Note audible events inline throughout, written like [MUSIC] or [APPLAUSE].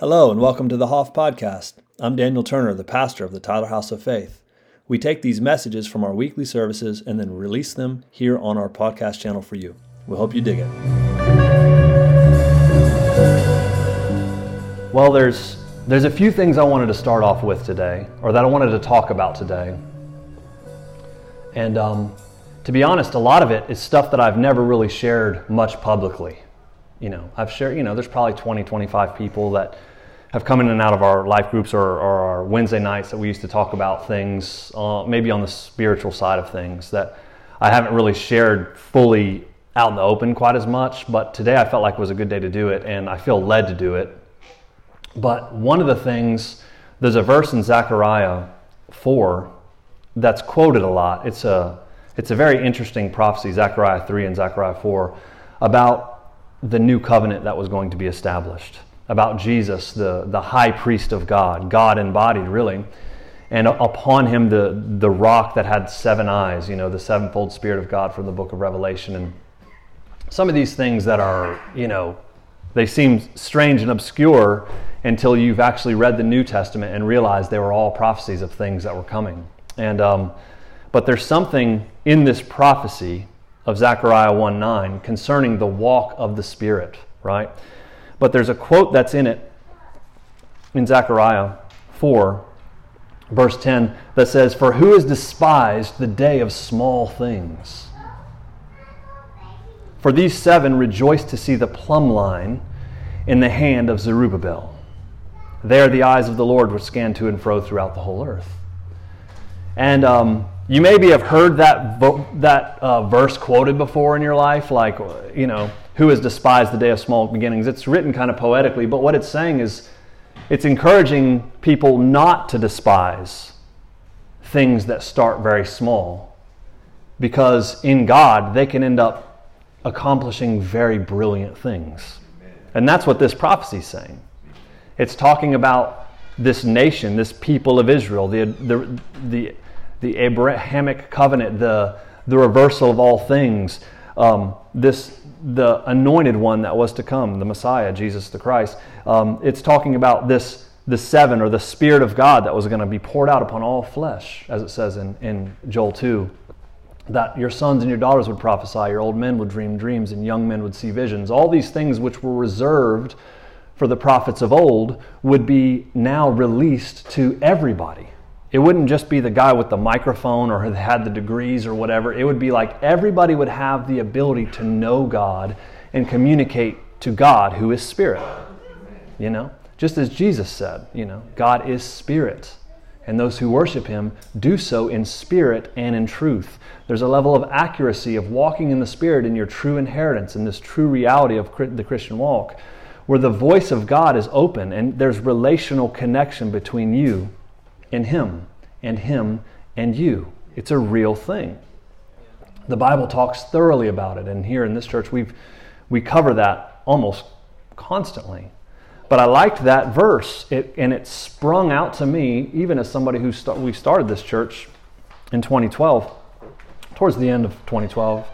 Hello, and welcome to the Hoff Podcast. I'm Daniel Turner, the pastor of the Tyler House of Faith. We take these messages from our weekly services and then release them here on our podcast channel for you. We hope you dig it. Well, there's there's a few things I wanted to start off with today, or that I wanted to talk about today. And um, to be honest, a lot of it is stuff that I've never really shared much publicly. You know, I've shared, you know, there's probably 20, 25 people that have come in and out of our life groups or, or our Wednesday nights that we used to talk about things, uh, maybe on the spiritual side of things that I haven't really shared fully out in the open quite as much. But today I felt like it was a good day to do it, and I feel led to do it. But one of the things, there's a verse in Zechariah 4 that's quoted a lot. It's a, it's a very interesting prophecy, Zechariah 3 and Zechariah 4, about the new covenant that was going to be established about Jesus, the, the high priest of God, God embodied, really. And upon him, the, the rock that had seven eyes, you know, the sevenfold Spirit of God from the book of Revelation. And some of these things that are, you know, they seem strange and obscure until you've actually read the New Testament and realized they were all prophecies of things that were coming. And, um, but there's something in this prophecy of Zechariah 1 9 concerning the walk of the Spirit, right? But there's a quote that's in it in Zechariah 4, verse 10, that says, For who has despised the day of small things? For these seven rejoiced to see the plumb line in the hand of Zerubbabel. There the eyes of the Lord were scanned to and fro throughout the whole earth. And um, you maybe have heard that, vo- that uh, verse quoted before in your life, like, you know, who has despised the day of small beginnings. It's written kind of poetically, but what it's saying is it's encouraging people not to despise things that start very small because in God they can end up accomplishing very brilliant things. And that's what this prophecy is saying. It's talking about this nation, this people of Israel, the, the, the, the Abrahamic covenant, the, the reversal of all things, um, this the anointed one that was to come, the Messiah, Jesus the Christ. Um, it's talking about this, the seven or the Spirit of God that was going to be poured out upon all flesh, as it says in, in Joel 2. That your sons and your daughters would prophesy, your old men would dream dreams, and young men would see visions. All these things which were reserved for the prophets of old would be now released to everybody. It wouldn't just be the guy with the microphone or had the degrees or whatever. It would be like everybody would have the ability to know God and communicate to God who is spirit. You know? Just as Jesus said, you know, God is spirit. And those who worship him do so in spirit and in truth. There's a level of accuracy of walking in the spirit in your true inheritance, in this true reality of the Christian walk, where the voice of God is open and there's relational connection between you in Him and Him and you. It's a real thing. The Bible talks thoroughly about it, and here in this church, we've, we cover that almost constantly. But I liked that verse, it, and it sprung out to me, even as somebody who st- we started this church in 2012, towards the end of 2012.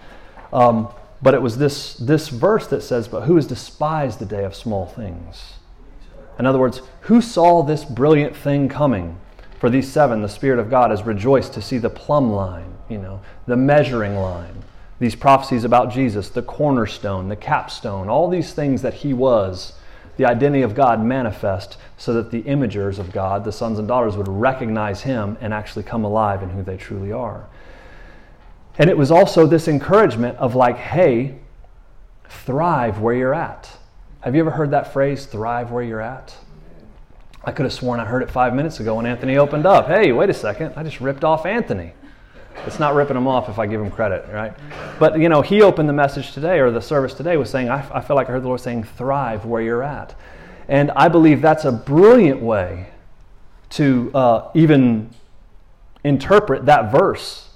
Um, but it was this, this verse that says, But who has despised the day of small things? In other words, who saw this brilliant thing coming? For these seven, the Spirit of God has rejoiced to see the plumb line, you know, the measuring line. These prophecies about Jesus, the cornerstone, the capstone, all these things that he was, the identity of God manifest so that the imagers of God, the sons and daughters, would recognize him and actually come alive in who they truly are. And it was also this encouragement of like, hey, thrive where you're at. Have you ever heard that phrase, thrive where you're at? I could have sworn I heard it five minutes ago when Anthony opened up. Hey, wait a second. I just ripped off Anthony. It's not ripping him off if I give him credit, right? But, you know, he opened the message today or the service today was saying, I, I feel like I heard the Lord saying, thrive where you're at. And I believe that's a brilliant way to uh, even interpret that verse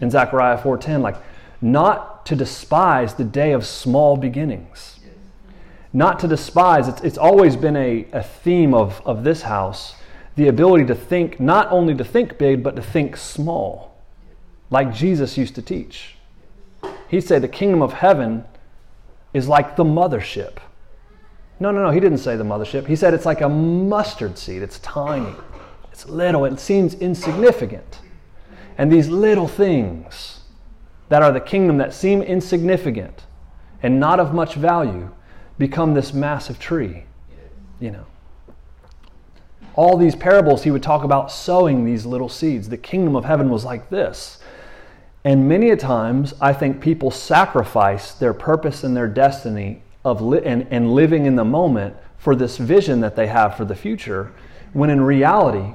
in Zechariah 4.10, like, not to despise the day of small beginnings not to despise. It's, it's always been a, a theme of, of this house the ability to think, not only to think big, but to think small, like Jesus used to teach. He'd say the kingdom of heaven is like the mothership. No, no, no, he didn't say the mothership. He said it's like a mustard seed. It's tiny, it's little, it seems insignificant. And these little things that are the kingdom that seem insignificant and not of much value become this massive tree. You know. All these parables, he would talk about sowing these little seeds. The kingdom of heaven was like this. And many a times, I think people sacrifice their purpose and their destiny of li- and, and living in the moment for this vision that they have for the future, when in reality,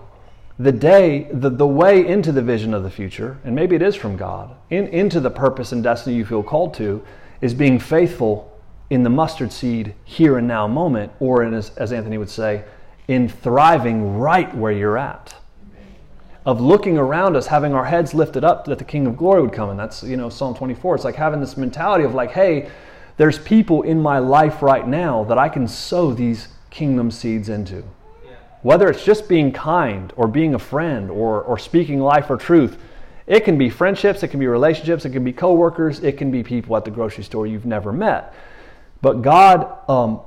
the day, the, the way into the vision of the future, and maybe it is from God, in, into the purpose and destiny you feel called to, is being faithful in the mustard seed here and now moment, or as, as Anthony would say, in thriving right where you're at. Of looking around us, having our heads lifted up that the King of Glory would come. And that's, you know, Psalm 24. It's like having this mentality of like, hey, there's people in my life right now that I can sow these kingdom seeds into. Whether it's just being kind or being a friend or, or speaking life or truth, it can be friendships, it can be relationships, it can be coworkers, it can be people at the grocery store you've never met. But God, um,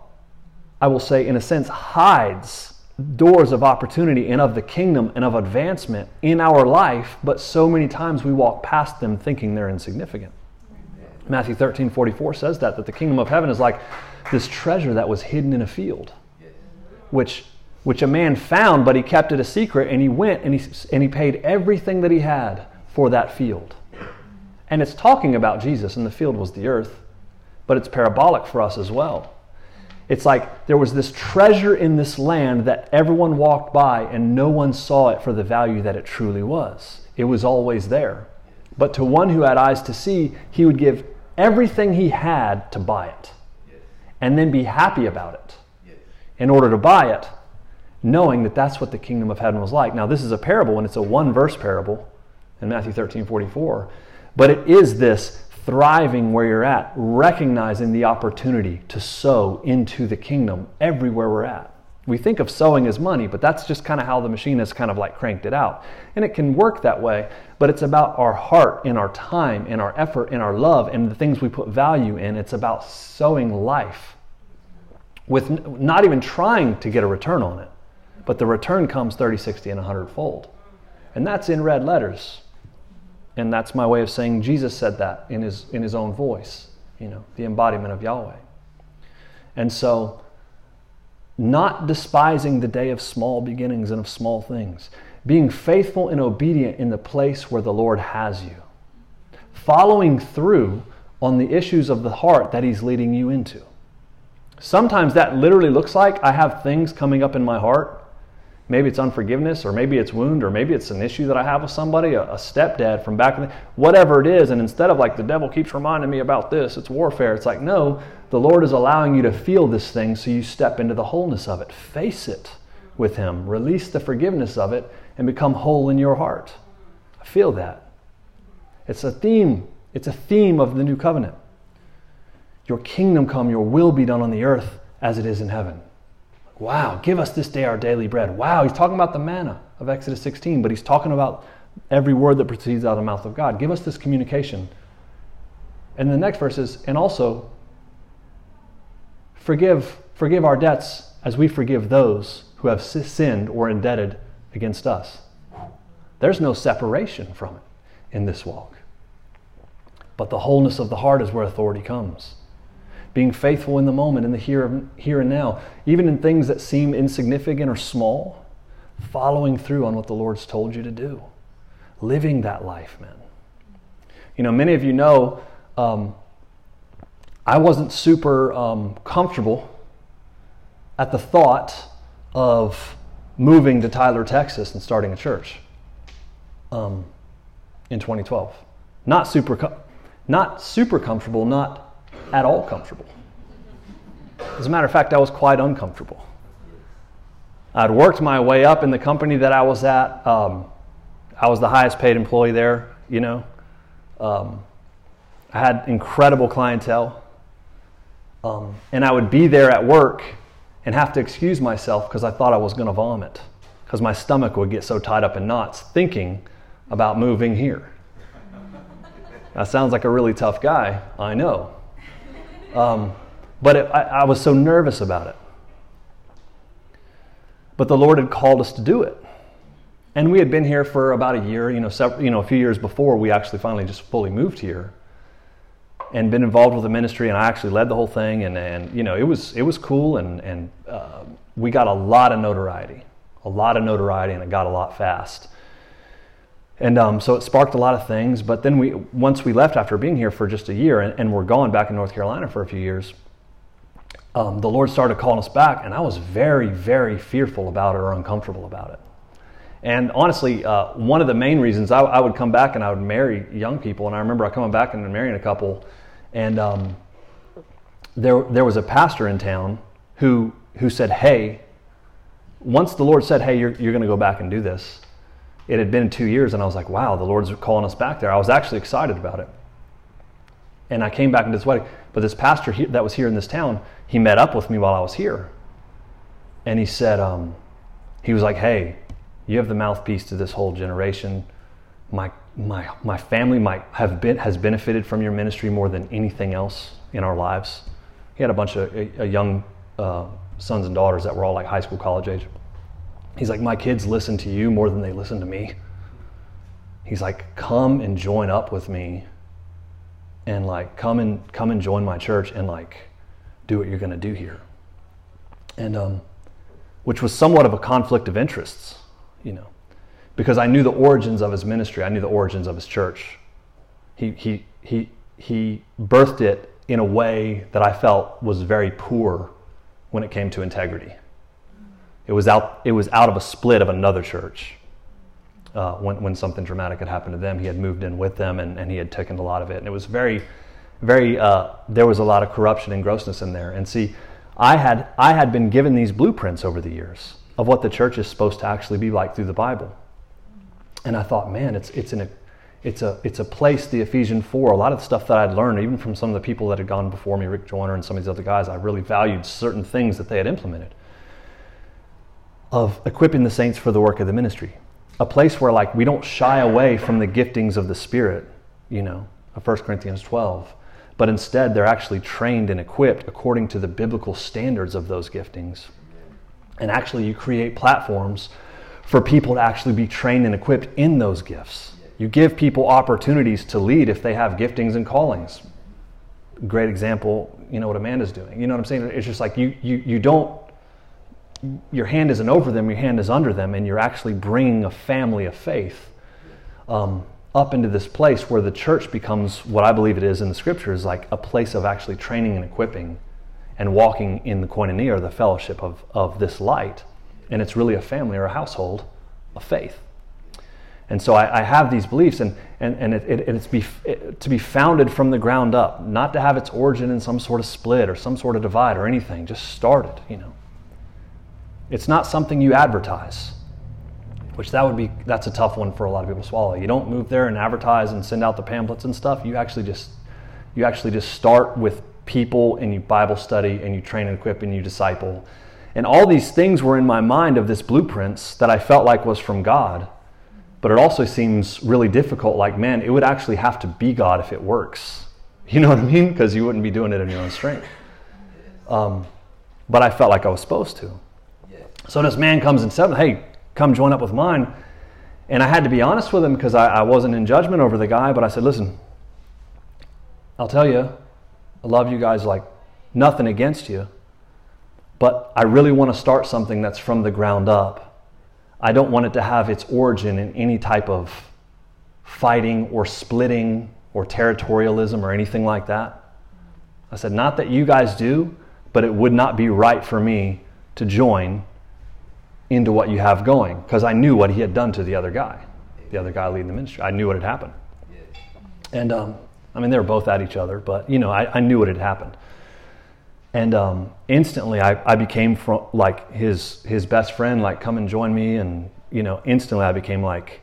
I will say, in a sense, hides doors of opportunity and of the kingdom and of advancement in our life, but so many times we walk past them thinking they're insignificant. Matthew 13, 44 says that, that the kingdom of heaven is like this treasure that was hidden in a field, which, which a man found, but he kept it a secret, and he went and he, and he paid everything that he had for that field. And it's talking about Jesus, and the field was the earth, but it's parabolic for us as well. It's like there was this treasure in this land that everyone walked by and no one saw it for the value that it truly was. It was always there. But to one who had eyes to see, he would give everything he had to buy it and then be happy about it in order to buy it, knowing that that's what the kingdom of heaven was like. Now, this is a parable and it's a one verse parable in Matthew 13 44, but it is this thriving where you're at, recognizing the opportunity to sow into the kingdom everywhere we're at. We think of sowing as money, but that's just kind of how the machine has kind of like cranked it out. And it can work that way, but it's about our heart and our time and our effort and our love and the things we put value in. It's about sowing life with not even trying to get a return on it, but the return comes 30, 60, and 100 fold. And that's in red letters. And that's my way of saying Jesus said that in his, in his own voice, you know, the embodiment of Yahweh. And so, not despising the day of small beginnings and of small things, being faithful and obedient in the place where the Lord has you, following through on the issues of the heart that He's leading you into. Sometimes that literally looks like I have things coming up in my heart. Maybe it's unforgiveness, or maybe it's wound, or maybe it's an issue that I have with somebody, a, a stepdad from back in the, whatever it is. And instead of like the devil keeps reminding me about this, it's warfare. It's like, no, the Lord is allowing you to feel this thing so you step into the wholeness of it. Face it with Him. Release the forgiveness of it and become whole in your heart. I feel that. It's a theme. It's a theme of the new covenant. Your kingdom come, your will be done on the earth as it is in heaven. Wow, give us this day our daily bread. Wow, he's talking about the manna of Exodus 16, but he's talking about every word that proceeds out of the mouth of God. Give us this communication. And the next verse is, and also Forgive, forgive our debts as we forgive those who have sinned or indebted against us. There's no separation from it in this walk. But the wholeness of the heart is where authority comes. Being faithful in the moment, in the here, here and now, even in things that seem insignificant or small, following through on what the Lord's told you to do. Living that life, man. You know, many of you know um, I wasn't super um, comfortable at the thought of moving to Tyler, Texas, and starting a church um, in 2012. Not super, com- not super comfortable, not at all comfortable. As a matter of fact, I was quite uncomfortable. I'd worked my way up in the company that I was at. Um, I was the highest paid employee there, you know. Um, I had incredible clientele. Um, and I would be there at work and have to excuse myself because I thought I was going to vomit because my stomach would get so tied up in knots thinking about moving here. That sounds like a really tough guy, I know. Um, but it, I, I was so nervous about it. but the Lord had called us to do it. And we had been here for about a year, you know, several, you know, a few years before we actually finally just fully moved here and been involved with the ministry. And I actually led the whole thing. And, and you know, it was, it was cool. And, and uh, we got a lot of notoriety, a lot of notoriety, and it got a lot fast. And um, so it sparked a lot of things. But then we, once we left after being here for just a year and, and we're gone back in North Carolina for a few years, um, the Lord started calling us back. And I was very, very fearful about it or uncomfortable about it. And honestly, uh, one of the main reasons I, I, would come back and I would marry young people, and I remember I coming back and marrying a couple, and um, there there was a pastor in town who who said, "Hey, once the Lord said, hey, you're you're going to go back and do this." It had been two years, and I was like, "Wow, the Lord's calling us back there." I was actually excited about it, and I came back into this wedding. But this pastor he, that was here in this town, he met up with me while I was here, and he said, um, he was like, "Hey." You have the mouthpiece to this whole generation. My, my, my family might have been, has benefited from your ministry more than anything else in our lives. He had a bunch of a, a young uh, sons and daughters that were all like high school, college age. He's like, My kids listen to you more than they listen to me. He's like, Come and join up with me and like come and come and join my church and like do what you're to do here. And um, which was somewhat of a conflict of interests you know, because I knew the origins of his ministry. I knew the origins of his church. He, he, he, he birthed it in a way that I felt was very poor when it came to integrity. It was out, it was out of a split of another church. Uh, when, when something dramatic had happened to them, he had moved in with them and, and he had taken a lot of it. And it was very, very, uh, there was a lot of corruption and grossness in there. And see, I had, I had been given these blueprints over the years of what the church is supposed to actually be like through the Bible. And I thought, man, it's, it's, an, it's, a, it's a place, the Ephesians 4, a lot of the stuff that I'd learned, even from some of the people that had gone before me, Rick Joyner and some of these other guys, I really valued certain things that they had implemented of equipping the saints for the work of the ministry. A place where like we don't shy away from the giftings of the Spirit, you know, of 1 Corinthians 12, but instead they're actually trained and equipped according to the biblical standards of those giftings and actually, you create platforms for people to actually be trained and equipped in those gifts. You give people opportunities to lead if they have giftings and callings. Great example, you know what Amanda's doing. You know what I'm saying? It's just like you, you, you don't, your hand isn't over them, your hand is under them, and you're actually bringing a family of faith um, up into this place where the church becomes what I believe it is in the scriptures like a place of actually training and equipping and walking in the koinonia or the fellowship of, of this light. And it's really a family or a household of faith. And so I, I have these beliefs, and, and, and it, it, it's be, it, to be founded from the ground up, not to have its origin in some sort of split or some sort of divide or anything, just start it, you know. It's not something you advertise, which that would be, that's a tough one for a lot of people to swallow. You don't move there and advertise and send out the pamphlets and stuff. You actually just, you actually just start with people and you Bible study and you train and equip and you disciple. And all these things were in my mind of this blueprints that I felt like was from God. But it also seems really difficult. Like, man, it would actually have to be God if it works. [LAUGHS] You know what I mean? Because you wouldn't be doing it in your own strength. Um, but I felt like I was supposed to. So this man comes and said, hey, come join up with mine. And I had to be honest with him because I, I wasn't in judgment over the guy, but I said, listen, I'll tell you, I love you guys like nothing against you, but I really want to start something that's from the ground up. I don't want it to have its origin in any type of fighting or splitting or territorialism or anything like that. I said, not that you guys do, but it would not be right for me to join into what you have going because I knew what he had done to the other guy, the other guy leading the ministry. I knew what had happened. And um, I mean, they were both at each other, but you know, I, I knew what had happened. And um, instantly, I, I became from, like his his best friend. Like, come and join me. And you know, instantly, I became like,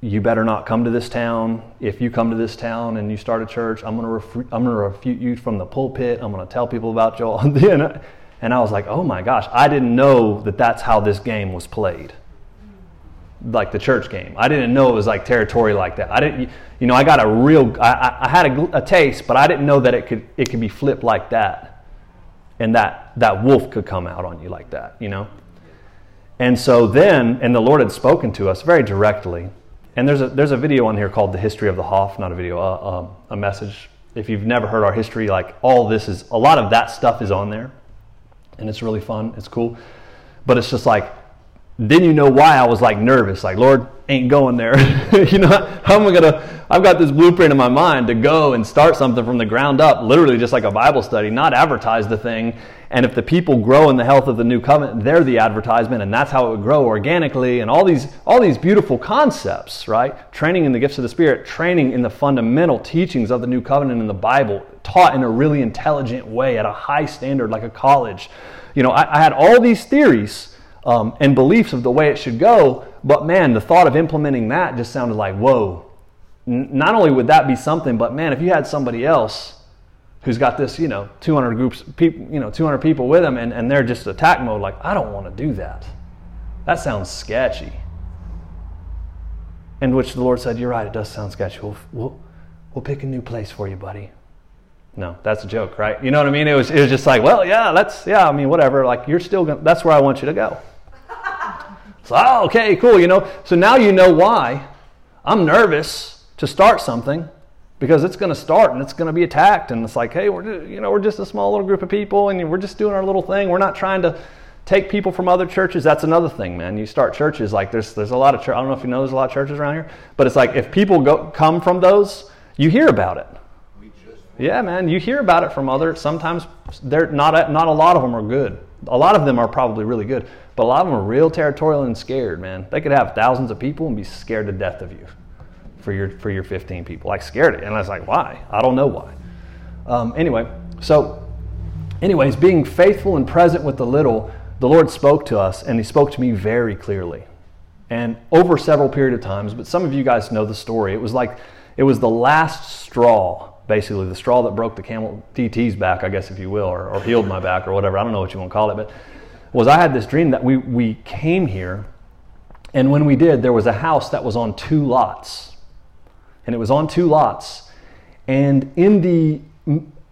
you better not come to this town. If you come to this town and you start a church, I'm gonna I'm gonna refute you from the pulpit. I'm gonna tell people about Joel. [LAUGHS] and I was like, oh my gosh, I didn't know that that's how this game was played like the church game. I didn't know it was like territory like that. I didn't, you know, I got a real, I, I had a, a, taste, but I didn't know that it could, it could be flipped like that. and that that wolf could come out on you like that, you know. And so then, and the Lord had spoken to us very directly. And there's a there's a video on here called "The History of the Hoff," not a video, uh, a message. If you've never heard our history, like all this is a lot of that stuff is on there, and it's really fun. It's cool, but it's just like then you know why I was like nervous. Like, Lord, ain't going there. [LAUGHS] you know, how am I gonna? I've got this blueprint in my mind to go and start something from the ground up, literally just like a Bible study, not advertise the thing. And if the people grow in the health of the new covenant, they're the advertisement, and that's how it would grow organically. And all these, all these beautiful concepts, right? Training in the gifts of the Spirit, training in the fundamental teachings of the new covenant in the Bible, taught in a really intelligent way at a high standard, like a college. You know, I, I had all these theories um, and beliefs of the way it should go. But man, the thought of implementing that just sounded like, whoa. N- not only would that be something, but man, if you had somebody else who's got this, you know, 200 groups, people, you know, 200 people with them, and, and they're just attack mode, like, I don't want to do that. That sounds sketchy. And which the Lord said, You're right, it does sound sketchy. We'll, we'll, we'll pick a new place for you, buddy. No, that's a joke, right? You know what I mean? It was, it was just like, well, yeah, that's, yeah, I mean, whatever. Like, you're still going to, that's where I want you to go. So, oh, okay, cool, you know. So now you know why I'm nervous to start something because it's going to start and it's going to be attacked. And it's like, hey, we're, you know, we're just a small little group of people and we're just doing our little thing. We're not trying to take people from other churches. That's another thing, man. You start churches, like there's, there's a lot of church. I don't know if you know there's a lot of churches around here, but it's like if people go, come from those, you hear about it. Yeah, man, you hear about it from other. Sometimes they're not not a lot of them are good. A lot of them are probably really good, but a lot of them are real territorial and scared, man. They could have thousands of people and be scared to death of you for your for your 15 people, like scared. And I was like, why? I don't know why. Um, anyway, so, anyways, being faithful and present with the little, the Lord spoke to us, and He spoke to me very clearly, and over several period of times. But some of you guys know the story. It was like it was the last straw basically the straw that broke the camel DT's back, I guess, if you will, or, or healed my back or whatever. I don't know what you want to call it, but was I had this dream that we, we came here, and when we did, there was a house that was on two lots. And it was on two lots. And in the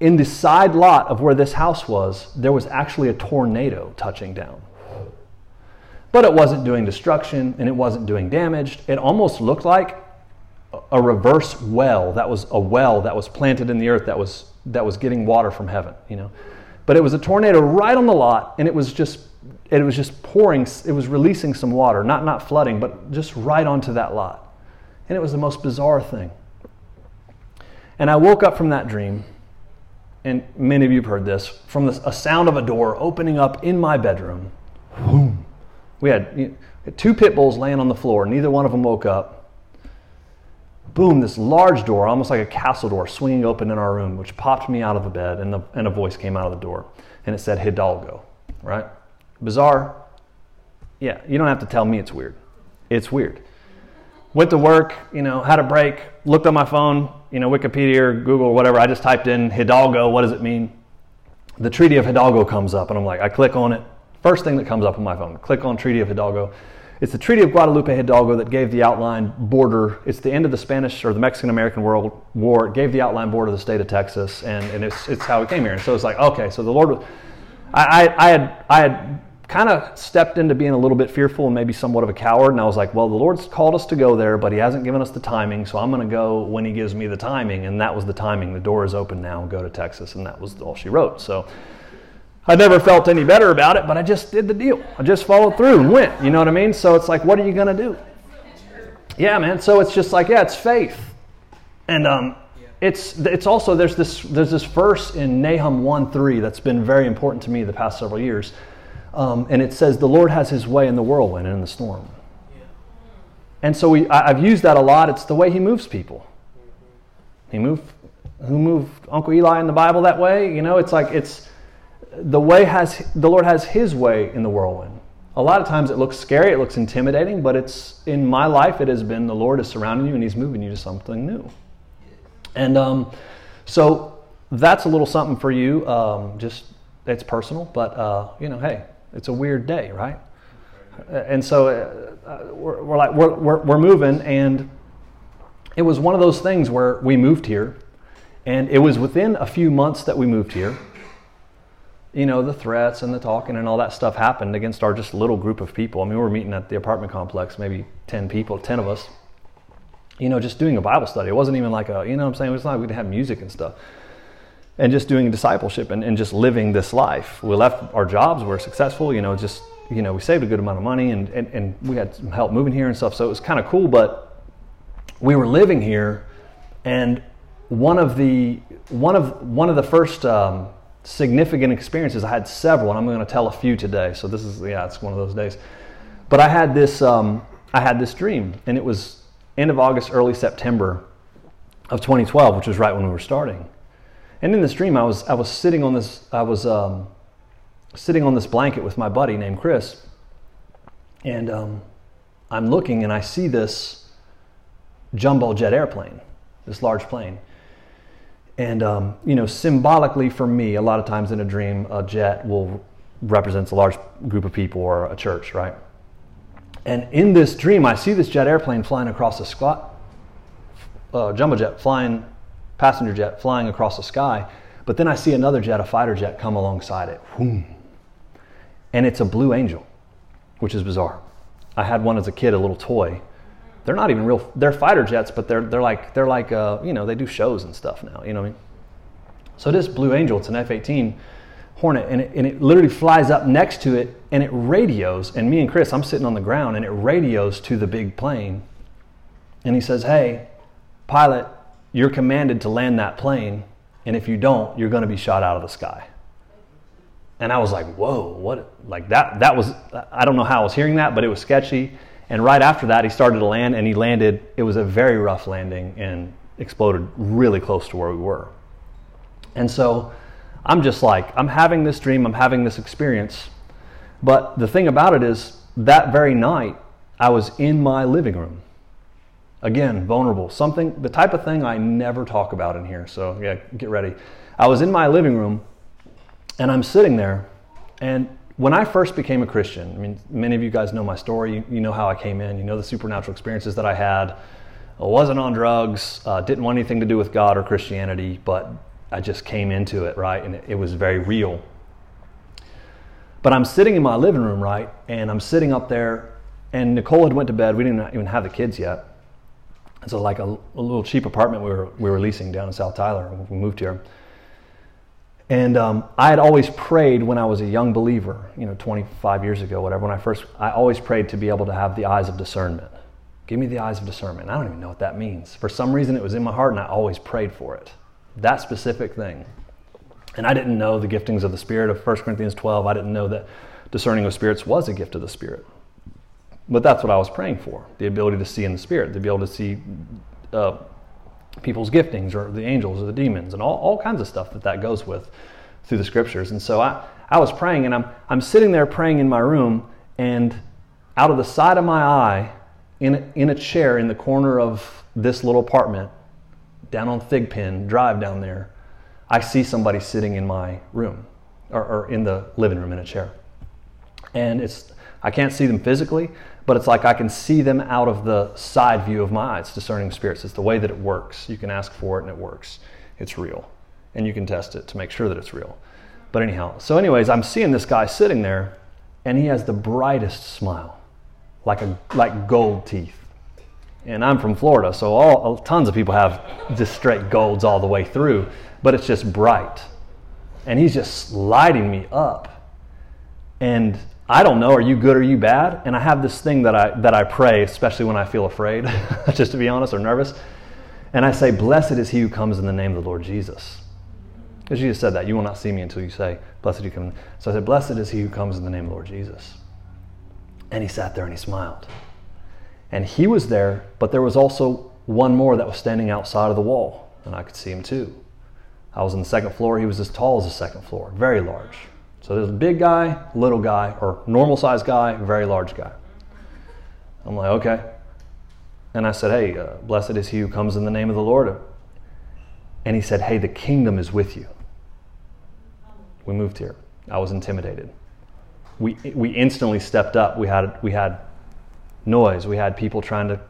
in the side lot of where this house was, there was actually a tornado touching down. But it wasn't doing destruction and it wasn't doing damage. It almost looked like a reverse well that was a well that was planted in the earth that was that was getting water from heaven you know? But it was a tornado right on the lot and it was just it was just pouring it was releasing some water not not flooding but just right onto that lot. And it was the most bizarre thing. And i woke up from that dream and many of you have heard this from a sound of a door opening up in my bedroom. Boom. we had you know, two pit bulls laying on the floor. Neither one of them woke up boom, this large door, almost like a castle door, swinging open in our room, which popped me out of the bed, and, the, and a voice came out of the door, and it said Hidalgo, right? Bizarre. Yeah, you don't have to tell me it's weird. It's weird. Went to work, you know, had a break, looked on my phone, you know, Wikipedia or Google or whatever. I just typed in Hidalgo. What does it mean? The Treaty of Hidalgo comes up, and I'm like, I click on it. First thing that comes up on my phone, click on Treaty of Hidalgo it's the Treaty of Guadalupe Hidalgo that gave the outline border. It's the end of the Spanish or the Mexican American World War. It gave the outline border of the state of Texas, and, and it's, it's how we came here. And so it's like, okay, so the Lord was. I, I, I had, I had kind of stepped into being a little bit fearful and maybe somewhat of a coward. And I was like, well, the Lord's called us to go there, but He hasn't given us the timing, so I'm going to go when He gives me the timing. And that was the timing. The door is open now. Go to Texas. And that was all she wrote. So I never felt any better about it, but I just did the deal. I just followed through and went. You know what I mean? So it's like, what are you going to do? Yeah, man. So it's just like, yeah, it's faith. And um, it's, it's also, there's this, there's this verse in Nahum 1 3 that's been very important to me the past several years. Um, and it says, The Lord has his way in the whirlwind and in the storm. And so we, I, I've used that a lot. It's the way he moves people. He moved, who moved Uncle Eli in the Bible that way? You know, it's like, it's, the way has the Lord has His way in the whirlwind. A lot of times it looks scary, it looks intimidating, but it's in my life it has been the Lord is surrounding you and He's moving you to something new. And um, so that's a little something for you. Um, just it's personal, but uh, you know, hey, it's a weird day, right? And so uh, we're, we're, like we're, we're, we're moving, and it was one of those things where we moved here, and it was within a few months that we moved here you know, the threats and the talking and all that stuff happened against our just little group of people. I mean, we were meeting at the apartment complex, maybe 10 people, 10 of us, you know, just doing a Bible study. It wasn't even like a, you know I'm saying? It was like we'd have music and stuff. And just doing discipleship and, and just living this life. We left our jobs, we were successful, you know, just, you know, we saved a good amount of money and, and, and we had some help moving here and stuff. So it was kind of cool, but we were living here and one of the, one of, one of the first, um, significant experiences. I had several, and I'm going to tell a few today. So this is yeah, it's one of those days. But I had this um, I had this dream, and it was end of August, early September of 2012, which was right when we were starting. And in this dream, I was I was sitting on this I was um, sitting on this blanket with my buddy named Chris, and um, I'm looking and I see this jumbo jet airplane, this large plane and, um, you know, symbolically for me, a lot of times in a dream, a jet will represents a large group of people or a church, right? And in this dream, I see this jet airplane flying across the sky, uh, jumbo jet flying, passenger jet flying across the sky. But then I see another jet, a fighter jet, come alongside it. Whoom. And it's a blue angel, which is bizarre. I had one as a kid, a little toy, they're not even real. They're fighter jets, but they're they're like they're like uh, you know they do shows and stuff now. You know what I mean? So this Blue Angel, it's an F-18 Hornet, and it, and it literally flies up next to it, and it radios. And me and Chris, I'm sitting on the ground, and it radios to the big plane, and he says, "Hey, pilot, you're commanded to land that plane, and if you don't, you're going to be shot out of the sky." And I was like, "Whoa, what? Like that? That was I don't know how I was hearing that, but it was sketchy." And right after that, he started to land, and he landed. It was a very rough landing and exploded really close to where we were. And so I'm just like, I'm having this dream, I'm having this experience. But the thing about it is, that very night, I was in my living room. Again, vulnerable. Something, the type of thing I never talk about in here. So, yeah, get ready. I was in my living room and I'm sitting there, and when I first became a Christian, I mean, many of you guys know my story. You, you, know how I came in. You know the supernatural experiences that I had. I wasn't on drugs. Uh, didn't want anything to do with God or Christianity, but I just came into it, right? And it, it was very real. But I'm sitting in my living room, right? And I'm sitting up there, and Nicole had went to bed. We didn't even have the kids yet. It's So like a, a little cheap apartment we were we were leasing down in South Tyler we moved here and um, I had always prayed when I was a young believer, you know, 25 years ago, whatever, when I first, I always prayed to be able to have the eyes of discernment. Give me the eyes of discernment. I don't even know what that means. For some reason, it was in my heart, and I always prayed for it. That specific thing. And I didn't know the giftings of the Spirit of 1 Corinthians 12. I didn't know that discerning of spirits was a gift of the Spirit. But that's what I was praying for the ability to see in the Spirit, to be able to see uh, people's giftings or the angels or the demons and all, all kinds of stuff that that goes with through the scriptures. And so I, I was praying and I'm, I'm sitting there praying in my room and out of the side of my eye in a, in a chair in the corner of this little apartment down on Thigpen Drive down there, I see somebody sitting in my room or, or in the living room in a chair. And it's, I can't see them physically, but it's like I can see them out of the side view of my eyes, discerning spirits. It's the way that it works. You can ask for it and it works. It's real. And you can test it to make sure that it's real. But anyhow, so, anyways, I'm seeing this guy sitting there and he has the brightest smile, like, a, like gold teeth. And I'm from Florida, so all, tons of people have just straight golds all the way through, but it's just bright. And he's just lighting me up. And I don't know, are you good or are you bad? And I have this thing that I, that I pray, especially when I feel afraid, [LAUGHS] just to be honest, or nervous. And I say, Blessed is he who comes in the name of the Lord Jesus. Because Jesus said that. You will not see me until you say, Blessed you come. So I said, Blessed is he who comes in the name of the Lord Jesus. And he sat there and he smiled. And he was there, but there was also one more that was standing outside of the wall. And I could see him too. I was on the second floor. He was as tall as the second floor, very large. So there's a big guy, little guy, or normal sized guy, very large guy. I'm like, okay. And I said, hey, uh, blessed is he who comes in the name of the Lord. And he said, hey, the kingdom is with you. We moved here. I was intimidated. We, we instantly stepped up. We had, we had noise. We had people trying to,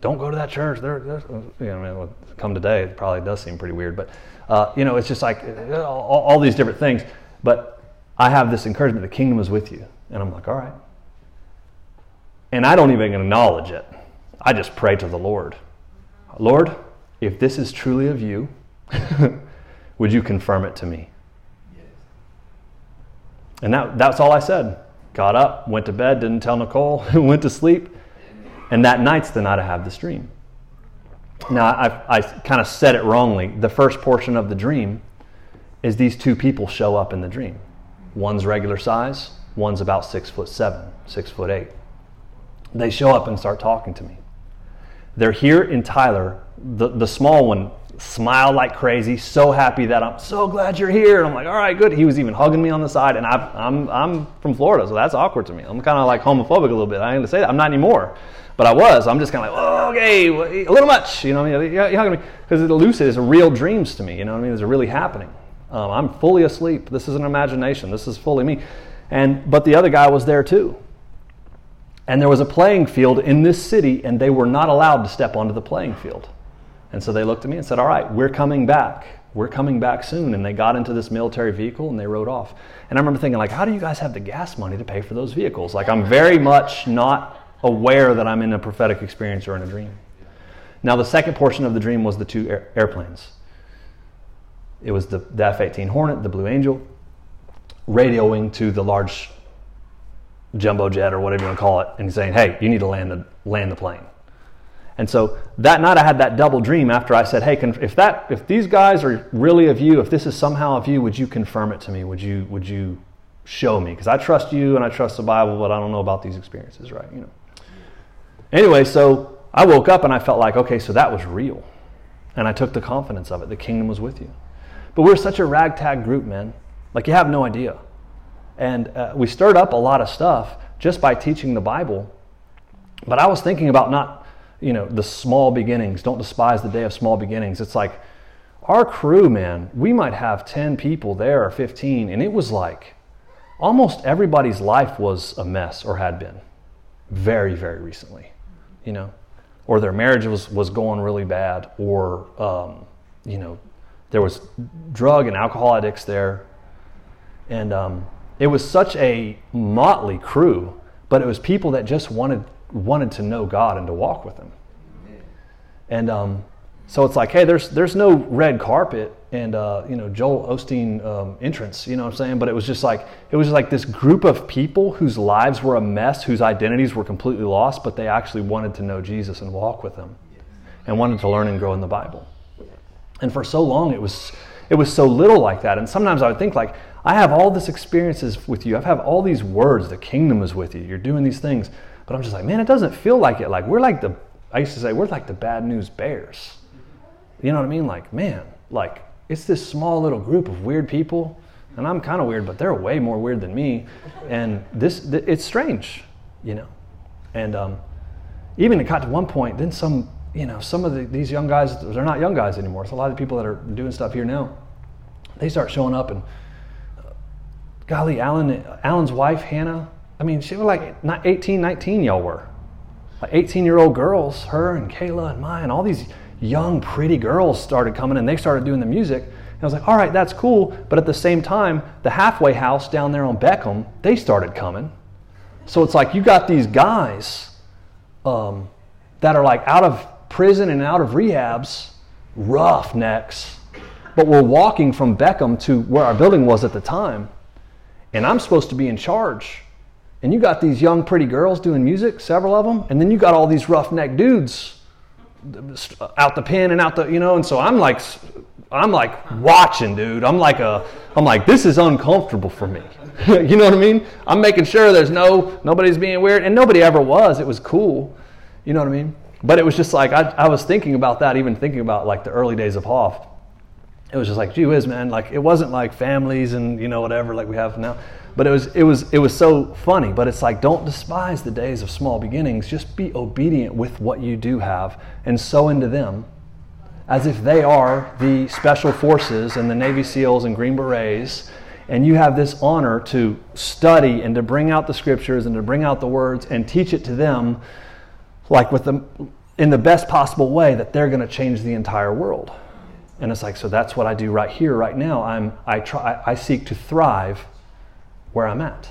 don't go to that church. They're, they're you know, come today, it probably does seem pretty weird. But, uh, you know, it's just like all, all these different things. But I have this encouragement. The kingdom is with you. And I'm like, all right. And I don't even acknowledge it. I just pray to the Lord Lord, if this is truly of you, [LAUGHS] would you confirm it to me? Yes. And that, that's all I said. Got up, went to bed, didn't tell Nicole, [LAUGHS] went to sleep. And that night's the night I have this dream. Now, I, I kind of said it wrongly. The first portion of the dream is these two people show up in the dream. One's regular size, one's about six foot seven, six foot eight. They show up and start talking to me. They're here in Tyler. The, the small one smiled like crazy, so happy that I'm so glad you're here. And I'm like, all right, good. He was even hugging me on the side. And I, I'm, I'm from Florida, so that's awkward to me. I'm kind of like homophobic a little bit. I ain't to say that. I'm not anymore. But I was. I'm just kind of like, oh, okay, a little much. You know what I mean? You're hugging me. Because lucid is a real dreams to me. You know what I mean? It's really happening. Um, I'm fully asleep. This is an imagination. This is fully me. And, but the other guy was there too. And there was a playing field in this city, and they were not allowed to step onto the playing field. And so they looked at me and said, All right, we're coming back. We're coming back soon. And they got into this military vehicle and they rode off. And I remember thinking, like, how do you guys have the gas money to pay for those vehicles? Like, I'm very much not aware that I'm in a prophetic experience or in a dream. Now, the second portion of the dream was the two air- airplanes. It was the, the F 18 Hornet, the Blue Angel, radioing to the large jumbo jet or whatever you want to call it, and saying, hey, you need to land the, land the plane. And so that night I had that double dream after I said, hey, if, that, if these guys are really of you, if this is somehow of you, would you confirm it to me? Would you, would you show me? Because I trust you and I trust the Bible, but I don't know about these experiences, right? You know. Anyway, so I woke up and I felt like, okay, so that was real. And I took the confidence of it. The kingdom was with you. But we're such a ragtag group, man. Like you have no idea. And uh, we stirred up a lot of stuff just by teaching the Bible. But I was thinking about not, you know, the small beginnings. Don't despise the day of small beginnings. It's like our crew, man, we might have 10 people there or 15. And it was like almost everybody's life was a mess or had been very, very recently, you know, or their marriage was, was going really bad or, um, you know, there was drug and alcohol addicts there. And um, it was such a motley crew, but it was people that just wanted, wanted to know God and to walk with Him. And um, so it's like, hey, there's, there's no red carpet and uh, you know Joel Osteen um, entrance, you know what I'm saying? But it was just like it was like this group of people whose lives were a mess, whose identities were completely lost, but they actually wanted to know Jesus and walk with Him, and wanted to learn and grow in the Bible. And for so long, it was it was so little like that. And sometimes I would think like, I have all this experiences with you. I have all these words. The kingdom is with you. You're doing these things, but I'm just like, man, it doesn't feel like it. Like we're like the I used to say we're like the bad news bears. You know what I mean? Like man, like it's this small little group of weird people, and I'm kind of weird, but they're way more weird than me. And this it's strange, you know. And um, even it got to one point. Then some you know, some of the, these young guys, they're not young guys anymore. It's a lot of people that are doing stuff here now. They start showing up, and uh, golly, Alan, Alan's wife, Hannah, I mean, she was like 18, 19, y'all were. Like 18 year old girls, her and Kayla and mine, all these young, pretty girls started coming and they started doing the music. And I was like, all right, that's cool. But at the same time, the halfway house down there on Beckham, they started coming. So it's like you got these guys um, that are like out of prison and out of rehabs, roughnecks, but we're walking from Beckham to where our building was at the time, and I'm supposed to be in charge. And you got these young, pretty girls doing music, several of them, and then you got all these roughneck dudes out the pen and out the, you know, and so I'm like, I'm like watching, dude. I'm like a, I'm like, this is uncomfortable for me. [LAUGHS] you know what I mean? I'm making sure there's no, nobody's being weird, and nobody ever was. It was cool. You know what I mean? But it was just like, I, I was thinking about that, even thinking about like the early days of Hoff. It was just like, gee whiz, man, like it wasn't like families and, you know, whatever like we have now. But it was, it was, it was so funny. But it's like, don't despise the days of small beginnings. Just be obedient with what you do have and sow into them as if they are the special forces and the Navy SEALs and Green Berets and you have this honor to study and to bring out the scriptures and to bring out the words and teach it to them like with them in the best possible way that they're going to change the entire world. And it's like, so that's what I do right here, right now. I'm, I, try, I seek to thrive where I'm at.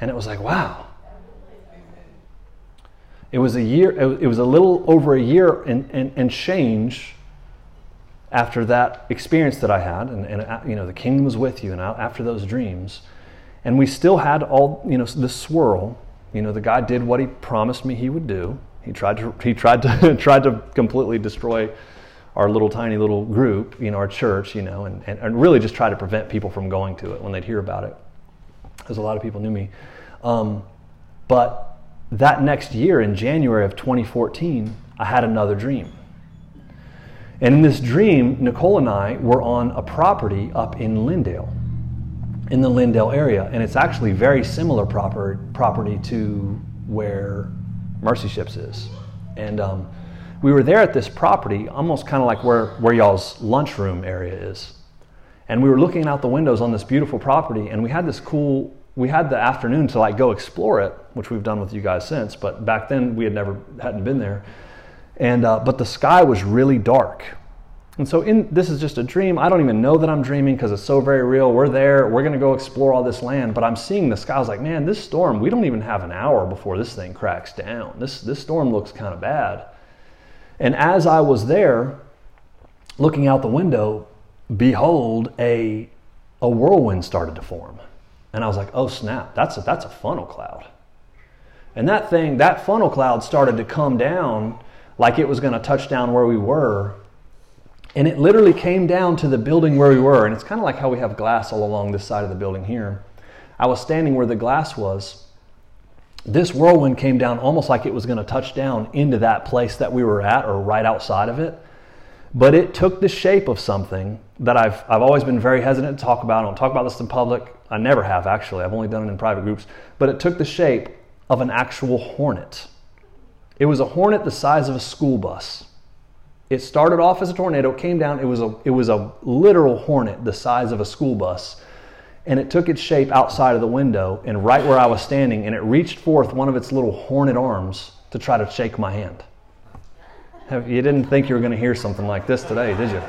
And it was like, wow. It was a year, it was a little over a year and change after that experience that I had. And, and, uh, you know, the kingdom was with you, and after those dreams. And we still had all, you know, the swirl. You know, the guy did what he promised me he would do. He tried to, he tried to, [LAUGHS] tried to completely destroy our little tiny little group, you know, our church, you know, and, and, and really just try to prevent people from going to it when they'd hear about it. Because a lot of people knew me. Um, but that next year, in January of 2014, I had another dream. And in this dream, Nicole and I were on a property up in Lindale, in the Lindale area. And it's actually very similar proper, property to where Mercy Ships is. And um, we were there at this property, almost kind of like where, where y'all's lunchroom area is. And we were looking out the windows on this beautiful property, and we had this cool, we had the afternoon to like go explore it, which we've done with you guys since, but back then we had never, hadn't been there. And, uh, but the sky was really dark. And so in, this is just a dream. I don't even know that I'm dreaming because it's so very real. We're there. We're going to go explore all this land. But I'm seeing the sky. I was like, man, this storm, we don't even have an hour before this thing cracks down. This, this storm looks kind of bad. And as I was there, looking out the window, behold, a, a whirlwind started to form. And I was like, oh snap, that's a, that's a funnel cloud. And that thing, that funnel cloud started to come down like it was going to touch down where we were. And it literally came down to the building where we were. And it's kind of like how we have glass all along this side of the building here. I was standing where the glass was, this whirlwind came down almost like it was going to touch down into that place that we were at or right outside of it. But it took the shape of something that I've, I've always been very hesitant to talk about. I don't talk about this in public. I never have, actually. I've only done it in private groups. But it took the shape of an actual hornet. It was a hornet the size of a school bus. It started off as a tornado, came down. It was a, it was a literal hornet the size of a school bus and it took its shape outside of the window and right where I was standing, and it reached forth one of its little hornet arms to try to shake my hand. You didn't think you were going to hear something like this today, did you?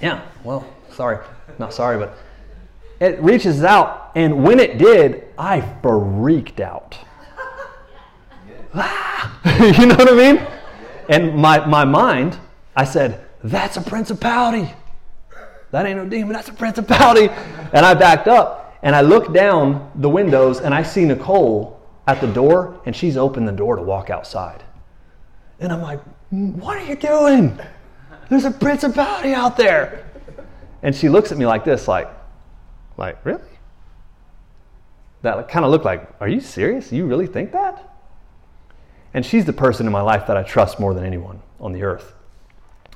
Yeah, well, sorry. Not sorry, but it reaches out, and when it did, I freaked out. [LAUGHS] you know what I mean? And my, my mind, I said, that's a principality. That ain't no demon, that's a principality. And I backed up and I looked down the windows and I see Nicole at the door and she's opened the door to walk outside. And I'm like, What are you doing? There's a principality out there. And she looks at me like this, like, like, really? That kind of looked like, Are you serious? You really think that? And she's the person in my life that I trust more than anyone on the earth.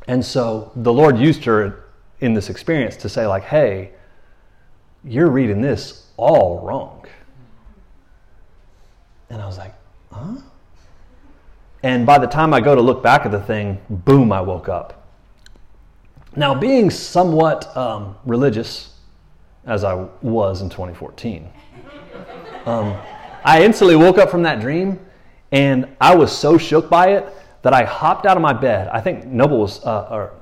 And so the Lord used her in this experience to say, like, hey, you're reading this all wrong. And I was like, huh? And by the time I go to look back at the thing, boom, I woke up. Now, being somewhat um, religious, as I was in 2014, um, I instantly woke up from that dream and I was so shook by it that I hopped out of my bed. I think Noble was, uh, or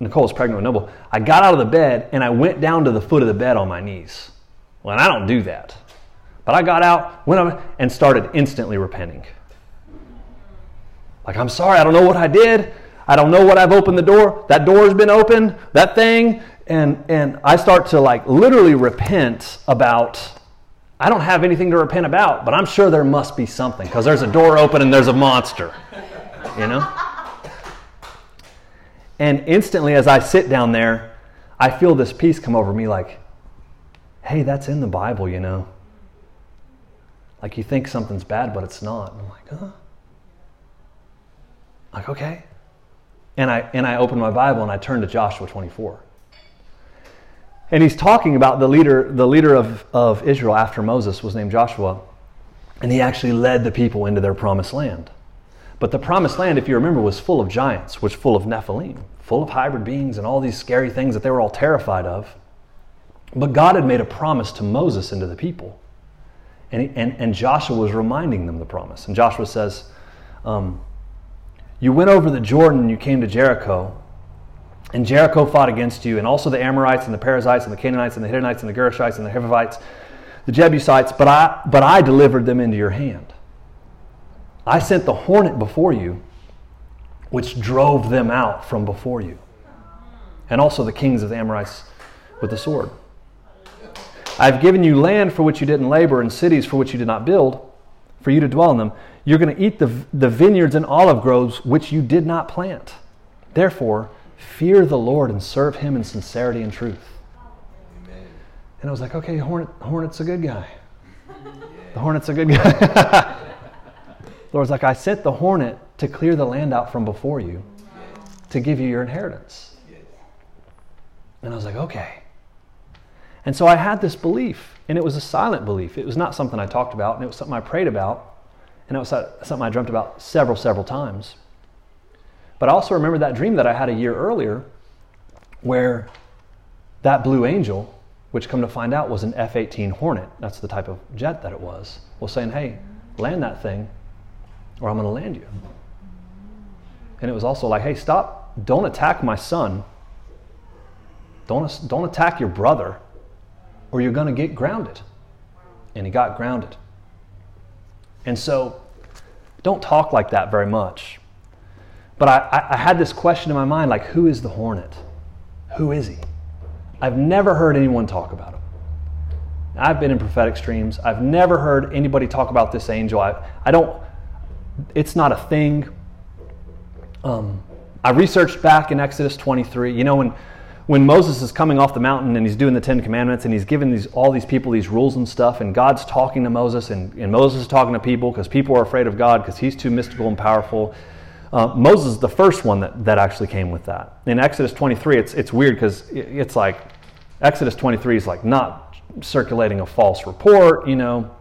Nicole was pregnant with Noble, I got out of the bed and I went down to the foot of the bed on my knees. Well, and I don't do that. But I got out, went up, and started instantly repenting. Like, I'm sorry, I don't know what I did. I don't know what I've opened the door. That door has been opened, that thing. And, and I start to like literally repent about, I don't have anything to repent about, but I'm sure there must be something because there's a door open and there's a monster, you know? And instantly, as I sit down there, I feel this peace come over me like, hey, that's in the Bible, you know. Like you think something's bad, but it's not. And I'm like, huh? Like, okay. And I, and I open my Bible and I turn to Joshua 24. And he's talking about the leader, the leader of, of Israel after Moses was named Joshua. And he actually led the people into their promised land. But the promised land, if you remember, was full of giants, was full of Nephilim, full of hybrid beings and all these scary things that they were all terrified of. But God had made a promise to Moses and to the people. And, he, and, and Joshua was reminding them the promise. And Joshua says, um, You went over the Jordan and you came to Jericho. And Jericho fought against you, and also the Amorites and the Perizzites and the Canaanites and the Hittites and the Girgashites and the Hivites the Jebusites, but I, but I delivered them into your hand. I sent the hornet before you, which drove them out from before you, and also the kings of the Amorites with the sword. I've given you land for which you didn't labor, and cities for which you did not build, for you to dwell in them. You're going to eat the, the vineyards and olive groves which you did not plant. Therefore, fear the Lord and serve him in sincerity and truth. Amen. And I was like, okay, Hornet, Hornet's a good guy. The Hornet's a good guy. [LAUGHS] the Lord's like, I sent the Hornet to clear the land out from before you to give you your inheritance. And I was like, okay. And so I had this belief, and it was a silent belief. It was not something I talked about, and it was something I prayed about, and it was something I dreamt about several, several times. But I also remember that dream that I had a year earlier where that blue angel, which come to find out was an F 18 Hornet, that's the type of jet that it was, was saying, hey, land that thing or I'm going to land you. And it was also like, hey, stop, don't attack my son. Don't, don't attack your brother or you're going to get grounded. And he got grounded. And so, don't talk like that very much. But I, I had this question in my mind like, who is the hornet? Who is he? I've never heard anyone talk about him. I've been in prophetic streams. I've never heard anybody talk about this angel. I, I don't, it's not a thing. Um, I researched back in Exodus 23. You know, when, when Moses is coming off the mountain and he's doing the Ten Commandments and he's giving these, all these people these rules and stuff, and God's talking to Moses, and, and Moses is talking to people because people are afraid of God because he's too mystical and powerful. Uh, Moses is the first one that, that actually came with that. In Exodus 23, it's, it's weird because it's like Exodus 23 is like not circulating a false report, you know,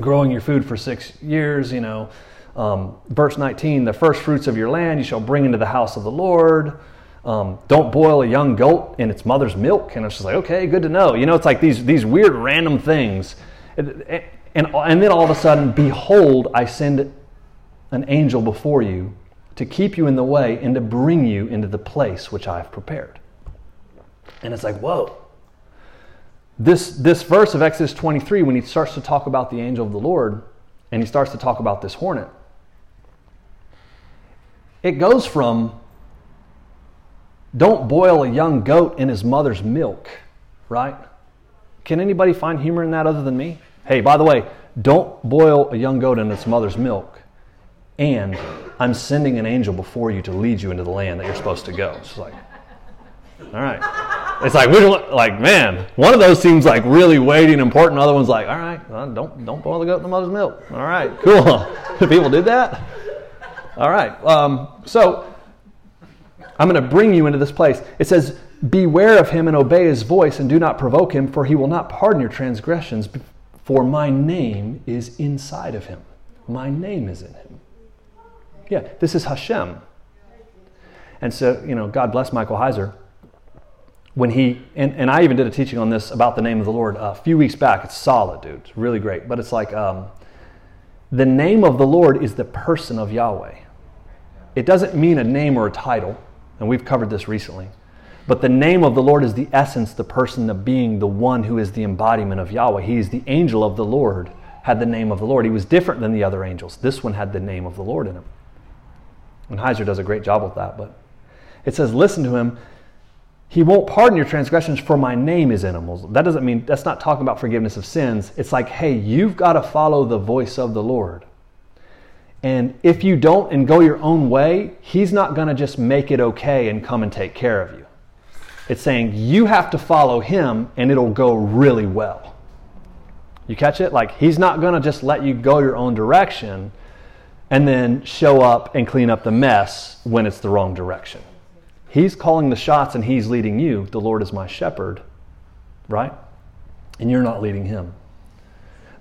growing your food for six years, you know. Um, verse 19, the first fruits of your land you shall bring into the house of the Lord. Um, don't boil a young goat in its mother's milk. And it's just like, okay, good to know. You know, it's like these, these weird random things. And, and, and then all of a sudden, behold, I send an angel before you to keep you in the way and to bring you into the place which I have prepared. And it's like, whoa. This, this verse of Exodus 23, when he starts to talk about the angel of the Lord and he starts to talk about this hornet, it goes from don't boil a young goat in his mother's milk, right? Can anybody find humor in that other than me? Hey, by the way, don't boil a young goat in its mother's milk. And I'm sending an angel before you to lead you into the land that you're supposed to go. It's like, all right. It's like, like, man, one of those seems like really weighty and important. The other one's like, all right, well, don't, don't boil the goat in the mother's milk. All right, cool. [LAUGHS] People did that? All right. Um, so I'm going to bring you into this place. It says, Beware of him and obey his voice, and do not provoke him, for he will not pardon your transgressions, for my name is inside of him. My name is in him. Yeah, this is Hashem. And so, you know, God bless Michael Heiser. When he, and, and I even did a teaching on this about the name of the Lord a few weeks back. It's solid, dude. It's really great. But it's like um, the name of the Lord is the person of Yahweh. It doesn't mean a name or a title, and we've covered this recently. But the name of the Lord is the essence, the person, the being, the one who is the embodiment of Yahweh. He is the angel of the Lord, had the name of the Lord. He was different than the other angels. This one had the name of the Lord in him. And Heiser does a great job with that. But it says, listen to him. He won't pardon your transgressions, for my name is in him. That doesn't mean, that's not talking about forgiveness of sins. It's like, hey, you've got to follow the voice of the Lord. And if you don't and go your own way, he's not going to just make it okay and come and take care of you. It's saying you have to follow him and it'll go really well. You catch it? Like he's not going to just let you go your own direction and then show up and clean up the mess when it's the wrong direction. He's calling the shots and he's leading you. The Lord is my shepherd, right? And you're not leading him.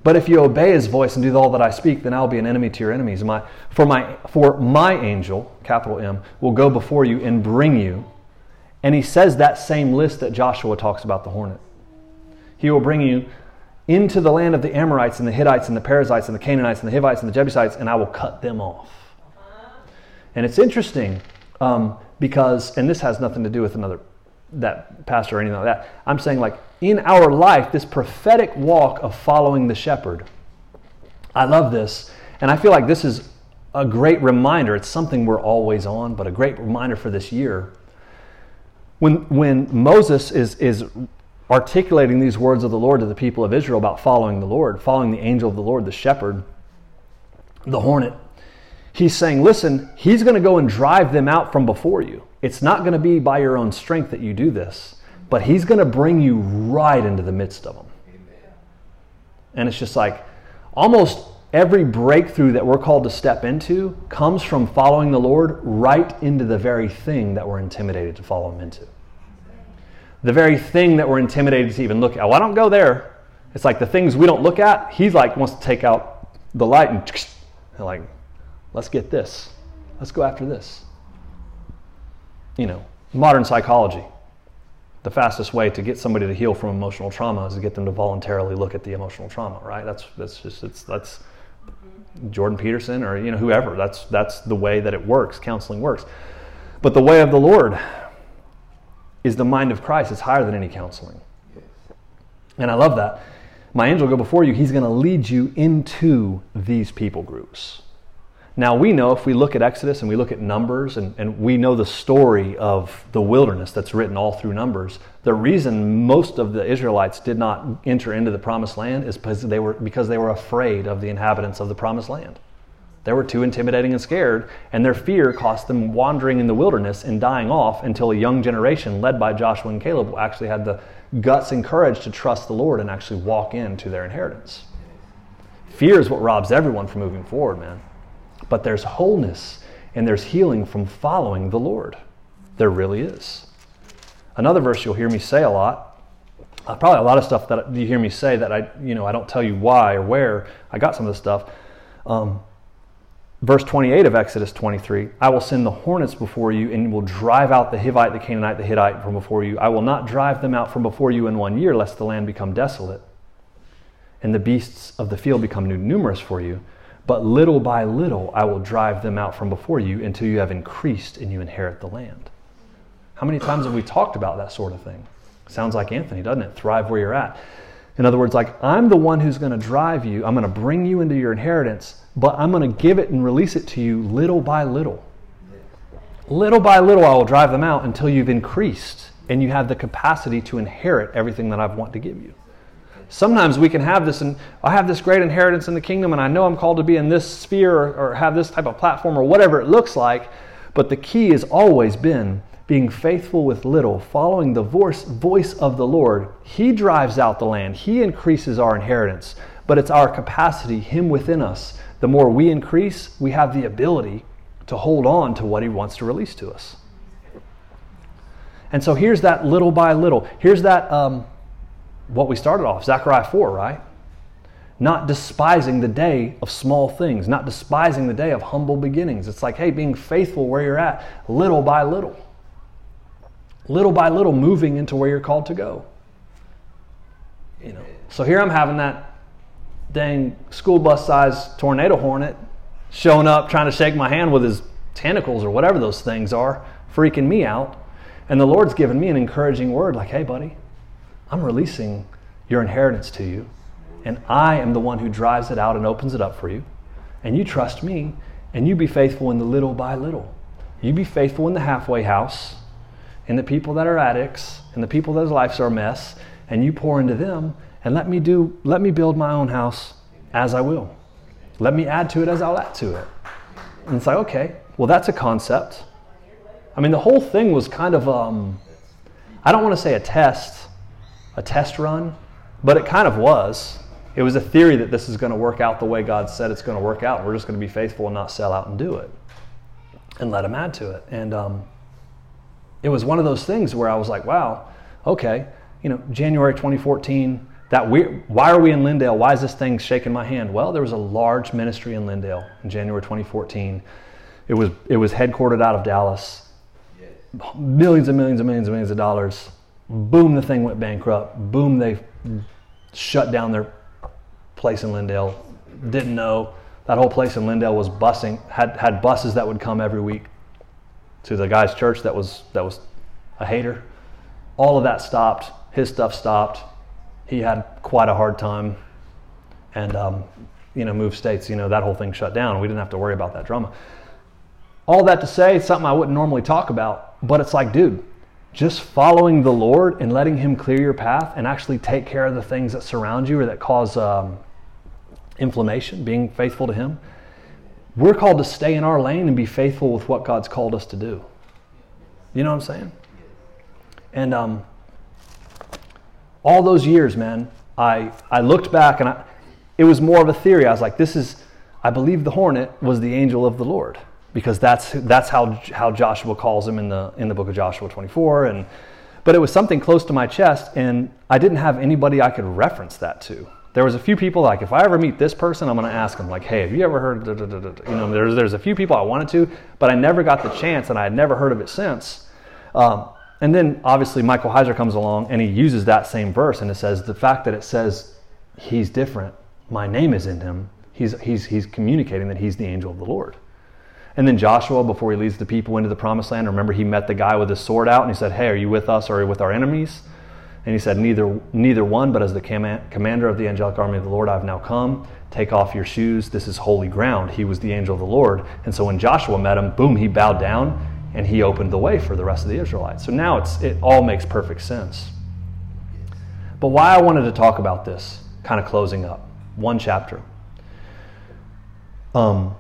But if you obey his voice and do all that I speak, then I'll be an enemy to your enemies. My, for, my, for my angel, capital M, will go before you and bring you. And he says that same list that Joshua talks about the hornet. He will bring you into the land of the Amorites and the Hittites and the Perizzites and the Canaanites and the Hivites and the Jebusites, and I will cut them off. And it's interesting um, because, and this has nothing to do with another that pastor or anything like that. I'm saying, like, in our life, this prophetic walk of following the shepherd. I love this. And I feel like this is a great reminder. It's something we're always on, but a great reminder for this year. When, when Moses is, is articulating these words of the Lord to the people of Israel about following the Lord, following the angel of the Lord, the shepherd, the hornet, he's saying, listen, he's going to go and drive them out from before you. It's not going to be by your own strength that you do this, but he's going to bring you right into the midst of them. Amen. And it's just like almost every breakthrough that we're called to step into comes from following the Lord right into the very thing that we're intimidated to follow him into. The very thing that we're intimidated to even look at. Well, I don't go there. It's like the things we don't look at, he's like wants to take out the light and, and like, let's get this. Let's go after this. You know, modern psychology. The fastest way to get somebody to heal from emotional trauma is to get them to voluntarily look at the emotional trauma, right? That's that's just it's that's Jordan Peterson or you know whoever. That's that's the way that it works. Counseling works. But the way of the Lord is the mind of Christ. It's higher than any counseling. And I love that. My angel go before you. He's going to lead you into these people groups. Now, we know if we look at Exodus and we look at Numbers and, and we know the story of the wilderness that's written all through Numbers, the reason most of the Israelites did not enter into the promised land is because they were, because they were afraid of the inhabitants of the promised land. They were too intimidating and scared, and their fear cost them wandering in the wilderness and dying off until a young generation, led by Joshua and Caleb, actually had the guts and courage to trust the Lord and actually walk into their inheritance. Fear is what robs everyone from moving forward, man. But there's wholeness and there's healing from following the Lord. There really is. Another verse you'll hear me say a lot, uh, probably a lot of stuff that you hear me say that I, you know, I don't tell you why or where I got some of this stuff. Um, verse 28 of Exodus 23 I will send the hornets before you and will drive out the Hivite, the Canaanite, the Hittite from before you. I will not drive them out from before you in one year, lest the land become desolate and the beasts of the field become numerous for you. But little by little I will drive them out from before you until you have increased and you inherit the land. How many times have we talked about that sort of thing? Sounds like Anthony, doesn't it? Thrive where you're at. In other words, like, I'm the one who's going to drive you, I'm going to bring you into your inheritance, but I'm going to give it and release it to you little by little. Little by little, I will drive them out until you've increased and you have the capacity to inherit everything that I want to give you. Sometimes we can have this, and I have this great inheritance in the kingdom, and I know I'm called to be in this sphere or, or have this type of platform or whatever it looks like. But the key has always been being faithful with little, following the voice, voice of the Lord. He drives out the land, He increases our inheritance, but it's our capacity, Him within us. The more we increase, we have the ability to hold on to what He wants to release to us. And so here's that little by little. Here's that um, what we started off, Zechariah 4, right? Not despising the day of small things, not despising the day of humble beginnings. It's like, hey, being faithful where you're at, little by little. Little by little, moving into where you're called to go. You know. So here I'm having that dang school bus sized tornado hornet showing up trying to shake my hand with his tentacles or whatever those things are, freaking me out. And the Lord's given me an encouraging word like, hey, buddy, I'm releasing your inheritance to you, and I am the one who drives it out and opens it up for you. And you trust me, and you be faithful in the little by little. You be faithful in the halfway house, and the people that are addicts, and the people whose lives are a mess, and you pour into them, and let me do, let me build my own house as I will. Let me add to it as I'll add to it. And it's like, okay, well, that's a concept. I mean, the whole thing was kind of, um, I don't want to say a test, a test run, but it kind of was. It was a theory that this is going to work out the way God said it's going to work out. We're just going to be faithful and not sell out and do it and let Him add to it. And um, it was one of those things where I was like, wow, okay, you know, January 2014, that we, why are we in Lindale? Why is this thing shaking my hand? Well, there was a large ministry in Lindale in January 2014. It was, it was headquartered out of Dallas. Millions and millions and millions and millions of dollars Boom, the thing went bankrupt. Boom, they shut down their place in Lindale. Didn't know that whole place in Lindale was busing. Had had buses that would come every week to the guy's church that was that was a hater. all of that stopped. His stuff stopped. He had quite a hard time, and um, you know, moved states. You know, that whole thing shut down. We didn't have to worry about that drama. All that to say, it's something I wouldn't normally talk about, but it's like, dude, just following the Lord and letting Him clear your path and actually take care of the things that surround you or that cause um, inflammation, being faithful to Him. We're called to stay in our lane and be faithful with what God's called us to do. You know what I'm saying? And um, all those years, man, I, I looked back and I, it was more of a theory. I was like, this is, I believe the hornet was the angel of the Lord because that's, that's how, how Joshua calls him in the, in the book of Joshua 24. And, but it was something close to my chest, and I didn't have anybody I could reference that to. There was a few people like, if I ever meet this person, I'm going to ask them, like, hey, have you ever heard, da, da, da, you know, there's, there's a few people I wanted to, but I never got the chance, and I had never heard of it since. Um, and then obviously Michael Heiser comes along and he uses that same verse and it says the fact that it says he's different, my name is in him, he's, he's, he's communicating that he's the angel of the Lord. And then Joshua, before he leads the people into the promised land, remember he met the guy with his sword out and he said, Hey, are you with us or are you with our enemies? And he said, Neither, neither one, but as the commander of the angelic army of the Lord, I've now come. Take off your shoes. This is holy ground. He was the angel of the Lord. And so when Joshua met him, boom, he bowed down and he opened the way for the rest of the Israelites. So now it's, it all makes perfect sense. But why I wanted to talk about this, kind of closing up, one chapter. Um,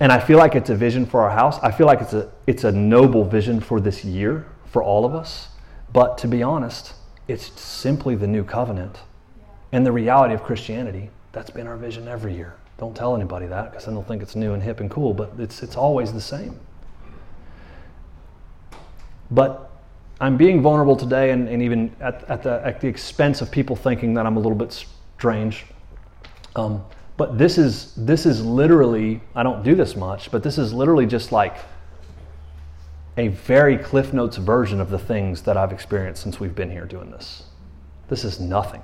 and I feel like it's a vision for our house. I feel like it's a it's a noble vision for this year for all of us. But to be honest, it's simply the new covenant and the reality of Christianity. That's been our vision every year. Don't tell anybody that because then they'll think it's new and hip and cool, but it's it's always the same. But I'm being vulnerable today and, and even at, at, the, at the expense of people thinking that I'm a little bit strange. Um, but this is this is literally I don't do this much, but this is literally just like a very Cliff Notes version of the things that I've experienced since we've been here doing this. This is nothing,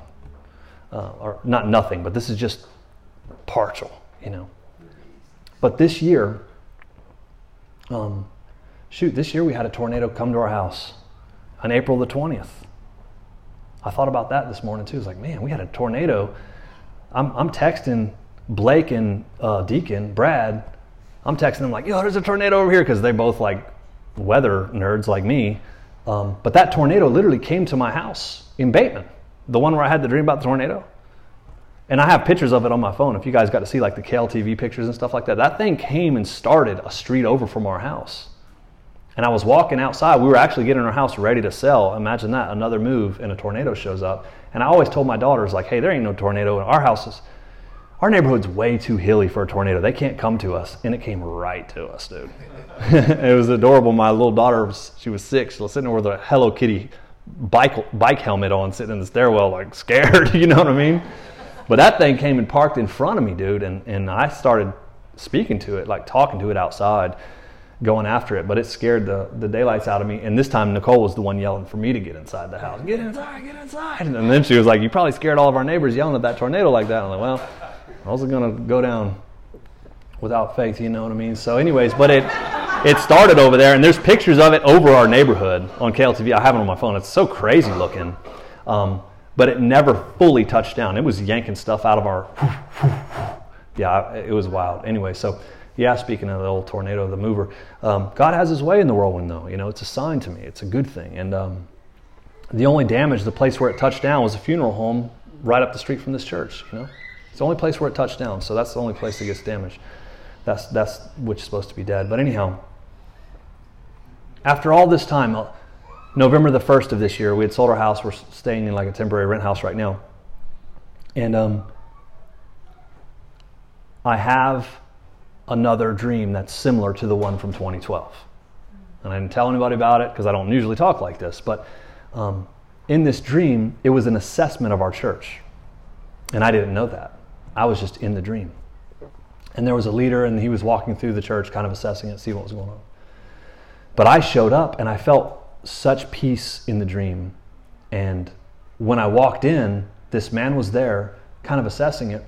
uh, or not nothing, but this is just partial, you know. But this year, um, shoot, this year we had a tornado come to our house on April the 20th. I thought about that this morning too. It's like, man, we had a tornado. I'm, I'm texting Blake and uh, Deacon, Brad, I'm texting them like, yo, there's a tornado over here because they're both like weather nerds like me. Um, but that tornado literally came to my house in Bateman, the one where I had the dream about the tornado. And I have pictures of it on my phone. If you guys got to see like the KLTV pictures and stuff like that, that thing came and started a street over from our house. And I was walking outside. We were actually getting our house ready to sell. Imagine that, another move and a tornado shows up. And I always told my daughters, like, hey, there ain't no tornado in our houses our neighborhood's way too hilly for a tornado. They can't come to us. And it came right to us, dude. [LAUGHS] it was adorable. My little daughter, she was six. She was sitting there with a Hello Kitty bike, bike helmet on, sitting in the stairwell, like [LAUGHS] scared. you know what I mean? But that thing came and parked in front of me, dude. And, and I started speaking to it, like talking to it outside, going after it. But it scared the, the daylights out of me. And this time, Nicole was the one yelling for me to get inside the house. Get inside, get inside. And then she was like, You probably scared all of our neighbors yelling at that tornado like that. I'm like, Well, I wasn't going to go down without faith, you know what I mean? So, anyways, but it it started over there, and there's pictures of it over our neighborhood on KLTV. I have it on my phone. It's so crazy looking, um, but it never fully touched down. It was yanking stuff out of our. yeah, it was wild. Anyway, so yeah, speaking of the old tornado, the mover, um, God has His way in the whirlwind, though. You know, it's a sign to me. It's a good thing, and um, the only damage, the place where it touched down, was a funeral home right up the street from this church. You know. It's the only place where it touched down, so that's the only place that gets damaged. That's, that's which is supposed to be dead. But anyhow, after all this time, uh, November the 1st of this year, we had sold our house. We're staying in like a temporary rent house right now. And um, I have another dream that's similar to the one from 2012. And I didn't tell anybody about it because I don't usually talk like this. But um, in this dream, it was an assessment of our church. And I didn't know that. I was just in the dream. And there was a leader, and he was walking through the church, kind of assessing it, see what was going on. But I showed up, and I felt such peace in the dream. And when I walked in, this man was there, kind of assessing it.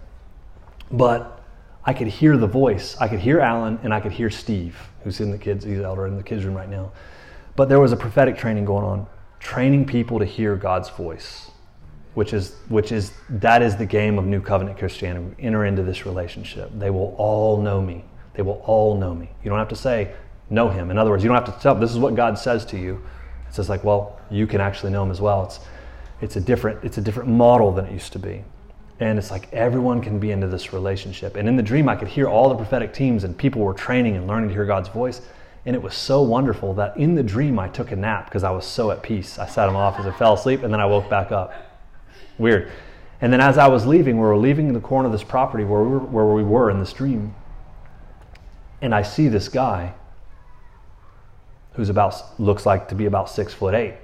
But I could hear the voice. I could hear Alan, and I could hear Steve, who's in the kids, he's elder in the kids' room right now. But there was a prophetic training going on. training people to hear God's voice, which is which is that is the game of New Covenant Christianity. Enter into this relationship. They will all know me. They will all know me. You don't have to say know him. In other words, you don't have to tell this is what God says to you. It's just like, well, you can actually know him as well. It's it's a different it's a different model than it used to be. And it's like everyone can be into this relationship. And in the dream I could hear all the prophetic teams and people were training and learning to hear God's voice. And it was so wonderful that in the dream I took a nap because I was so at peace. I sat in my office, I fell asleep, and then I woke back up. Weird. And then as I was leaving, we were leaving the corner of this property where we were, where we were in the stream, And I see this guy who's about looks like to be about six foot eight.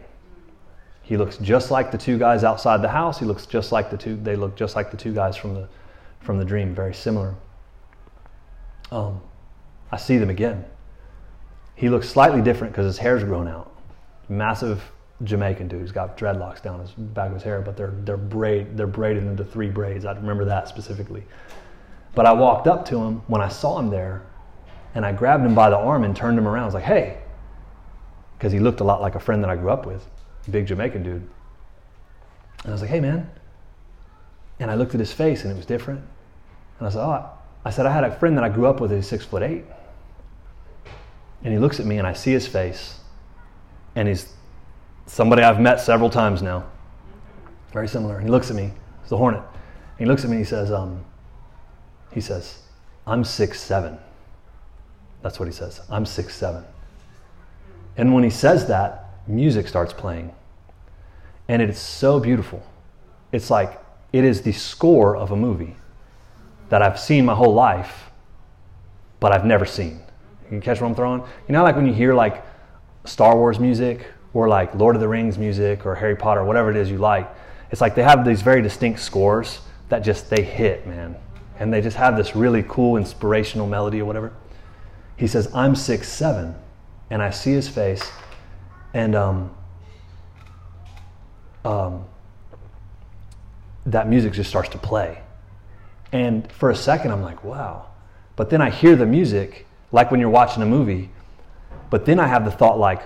He looks just like the two guys outside the house. He looks just like the two. They look just like the two guys from the from the dream. Very similar. Um, I see them again. He looks slightly different because his hair's grown out. Massive Jamaican dude. He's got dreadlocks down his back of his hair, but they're they're braid they're braided into three braids. I remember that specifically. But I walked up to him when I saw him there, and I grabbed him by the arm and turned him around. I was like, "Hey," because he looked a lot like a friend that I grew up with, big Jamaican dude. And I was like, "Hey, man." And I looked at his face, and it was different. And I said, "Oh," I said, "I had a friend that I grew up with who's six foot eight. And he looks at me and I see his face. And he's somebody I've met several times now. Very similar. And he looks at me. It's the Hornet. And he looks at me and he says, um, he says, I'm six seven. That's what he says. I'm six seven. And when he says that, music starts playing. And it is so beautiful. It's like it is the score of a movie that I've seen my whole life, but I've never seen. You catch what I'm throwing? You know, like when you hear like Star Wars music or like Lord of the Rings music or Harry Potter, whatever it is you like. It's like they have these very distinct scores that just they hit, man. And they just have this really cool inspirational melody or whatever. He says, I'm six seven, and I see his face, and um, um, that music just starts to play. And for a second, I'm like, wow. But then I hear the music, like when you're watching a movie. But then I have the thought, like,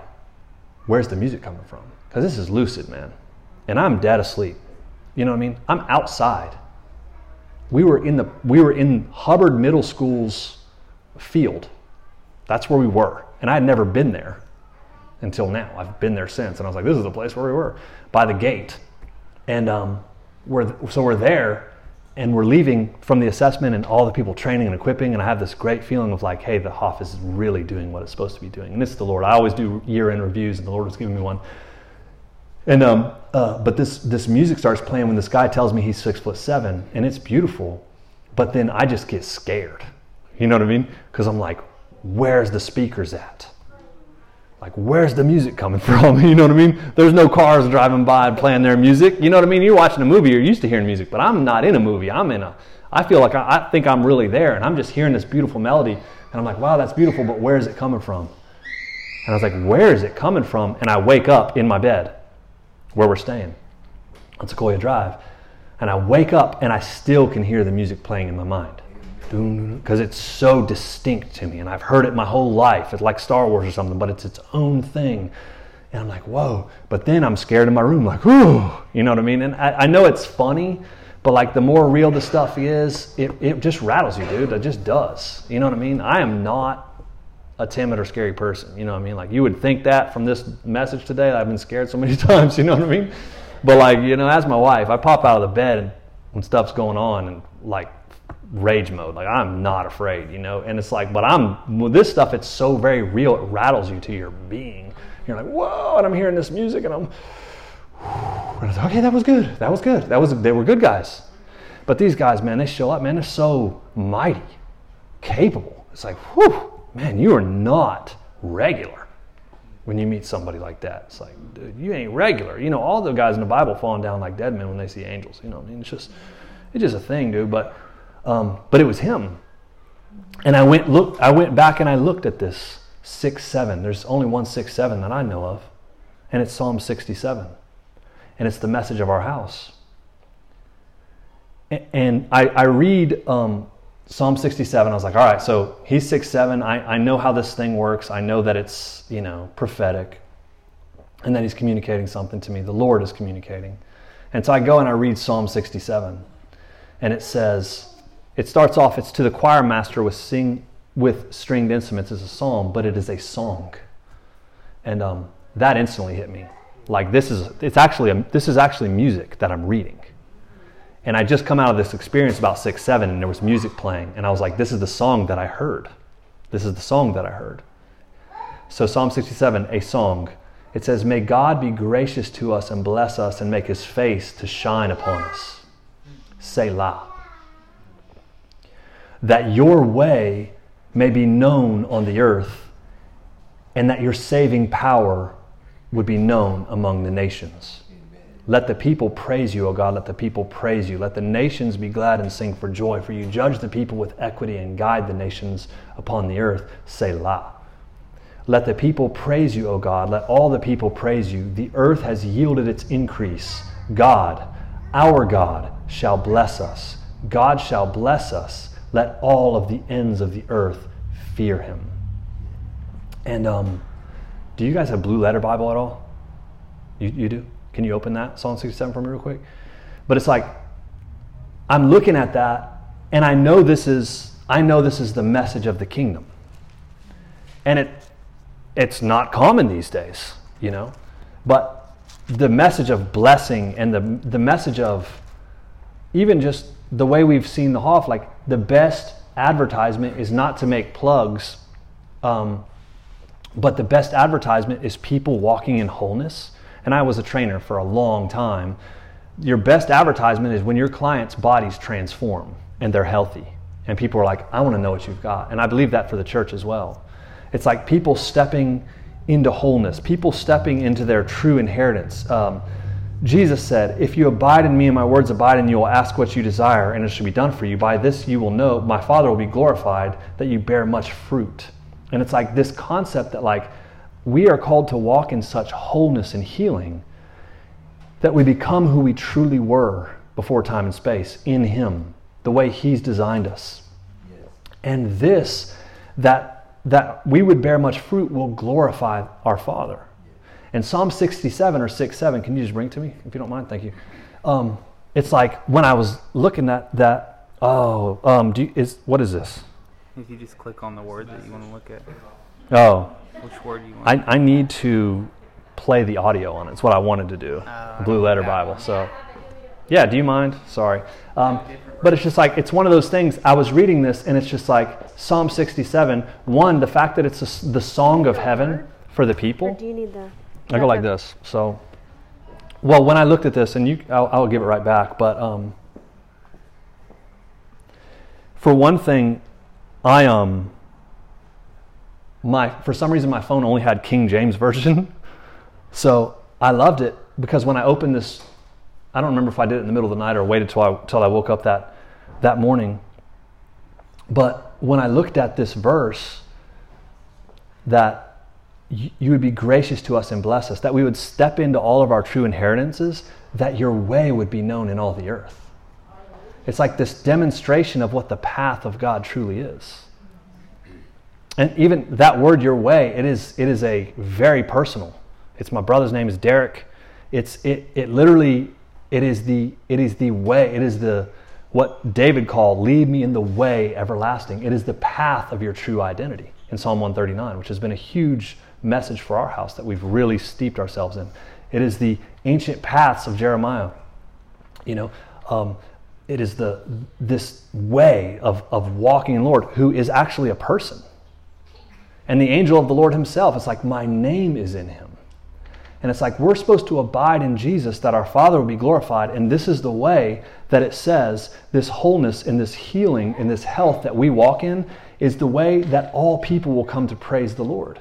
where's the music coming from? Because this is lucid, man. And I'm dead asleep. You know what I mean? I'm outside. We were in the we were in Hubbard Middle School's field. That's where we were. And I had never been there until now. I've been there since. And I was like, this is the place where we were, by the gate. And um, we're, so we're there and we're leaving from the assessment and all the people training and equipping and i have this great feeling of like hey the hoff is really doing what it's supposed to be doing. And it's the lord. I always do year-end reviews and the lord was giving me one. And um, uh, but this this music starts playing when this guy tells me he's six foot seven and it's beautiful but then i just get scared. You know what i mean? Because i'm like where's the speakers at like where's the music coming [LAUGHS] from? [LAUGHS] You know what i mean? There's no cars driving by and playing their music. You know what i mean? You're watching a movie you're used to hearing music but i'm not in a movie. I'm in a i feel like i, I think i'm really there and i'm just hearing this beautiful melody and i'm like wow that's beautiful but where is it coming from? And i was like where is it coming from? And i wake up in my bed where we're staying on sequoia drive and i wake up and i still can hear the music playing in my mind because it's so distinct to me and I've heard it my whole life. It's like Star Wars or something, but it's its own thing. And I'm like, whoa. But then I'm scared in my room, like, ooh, you know what I mean? And I, I know it's funny, but like the more real the stuff is, it, it just rattles you, dude. It just does. You know what I mean? I am not a timid or scary person. You know what I mean? Like you would think that from this message today. I've been scared so many [LAUGHS] times. You know what I mean? But like you know, as my wife, I pop out of the bed when stuff's going on and like rage mode. Like I'm not afraid, you know. And it's like, but I'm with this stuff. It's so very real. It rattles you to your being. You're like, whoa! And I'm hearing this music, and I'm, [SIGHS] and like, okay, that was good. That was good. That was they were good guys. But these guys, man, they show up, man. They're so mighty, capable. It's like, whew, man, you are not regular when you meet somebody like that. It's like, dude, you ain't regular. You know, all the guys in the Bible falling down like dead men when they see angels. You know, I mean, it's just, it's just a thing, dude. But um, but it was him. And I went look. I went back and I looked at this six seven. There's only one six seven that I know of, and it's Psalm sixty seven, and it's the message of our house. And I, I read um, Psalm 67. I was like, all right, so he's six seven. I, I know how this thing works. I know that it's you know prophetic. and that He's communicating something to me. The Lord is communicating. And so I go and I read Psalm 67, and it says, it starts off, it's to the choir master with, sing, with stringed instruments as a psalm, but it is a song. And um, that instantly hit me. Like this is, it's actually, a, this is actually music that I'm reading. And I just come out of this experience about six, seven, and there was music playing, and I was like, this is the song that I heard. This is the song that I heard. So Psalm 67, a song. It says, May God be gracious to us and bless us and make his face to shine upon us. Selah. That your way may be known on the earth and that your saving power would be known among the nations. Let the people praise you, O God. Let the people praise you. Let the nations be glad and sing for joy, for you judge the people with equity and guide the nations upon the earth. Selah. Let the people praise you, O God. Let all the people praise you. The earth has yielded its increase. God, our God, shall bless us. God shall bless us. Let all of the ends of the earth fear him. And um, do you guys have Blue Letter Bible at all? You, you do? Can you open that Psalm 67 for me real quick? But it's like I'm looking at that and I know this is I know this is the message of the kingdom. And it it's not common these days, you know. But the message of blessing and the the message of even just the way we've seen the Hoff, like the best advertisement is not to make plugs, um, but the best advertisement is people walking in wholeness and I was a trainer for a long time, your best advertisement is when your clients' bodies transform and they're healthy. And people are like, I want to know what you've got. And I believe that for the church as well. It's like people stepping into wholeness, people stepping into their true inheritance. Um, Jesus said, If you abide in me and my words abide in you, you will ask what you desire, and it shall be done for you. By this you will know my Father will be glorified, that you bear much fruit. And it's like this concept that, like, we are called to walk in such wholeness and healing that we become who we truly were before time and space in Him, the way He's designed us. Yes. And this, that, that we would bear much fruit, will glorify our Father. And Psalm 67 or 6 7, can you just bring it to me if you don't mind? Thank you. Um, it's like when I was looking at that, oh, um, do you, is, what is this? If you just click on the word that you want to look at. Oh, which word do you want? I, I need to play the audio on it. It's what I wanted to do. Uh, Blue Letter Bible. One. So, yeah, do you mind? Sorry. Um, but it's just like, it's one of those things. I was reading this and it's just like Psalm 67. One, the fact that it's a, the song of heaven for the people. Or do you need the. I go like this. So, well, when I looked at this, and you, I'll, I'll give it right back, but um, for one thing, I um, my for some reason my phone only had King James [LAUGHS] version. so I loved it because when I opened this, I don't remember if I did it in the middle of the night or waited till I till I woke up that that morning. But when I looked at this verse, that you would be gracious to us and bless us, that we would step into all of our true inheritances, that your way would be known in all the earth. It's like this demonstration of what the path of God truly is. And even that word, your way, it is, it is a very personal. It's my brother's name is Derek. It's, it, it literally, it is the, it is the way, it is the, what David called, lead me in the way everlasting. It is the path of your true identity in Psalm 139, which has been a huge message for our house that we've really steeped ourselves in. It is the ancient paths of Jeremiah. You know, um, it is the this way of, of walking in Lord, who is actually a person. And the angel of the Lord himself, it's like, my name is in him. And it's like we're supposed to abide in Jesus that our Father will be glorified. And this is the way that it says this wholeness and this healing and this health that we walk in is the way that all people will come to praise the Lord.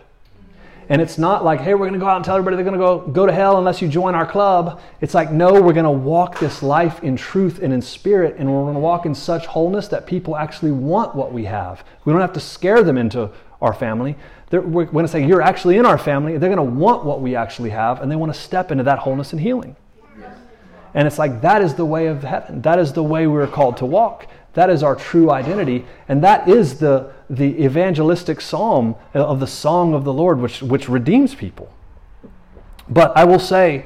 And it's not like, hey, we're going to go out and tell everybody they're going to go, go to hell unless you join our club. It's like, no, we're going to walk this life in truth and in spirit, and we're going to walk in such wholeness that people actually want what we have. We don't have to scare them into our family. They're, we're going to say, You're actually in our family. They're going to want what we actually have, and they want to step into that wholeness and healing. And it's like that is the way of heaven. That is the way we're called to walk. That is our true identity. And that is the, the evangelistic psalm of the song of the Lord, which, which redeems people. But I will say,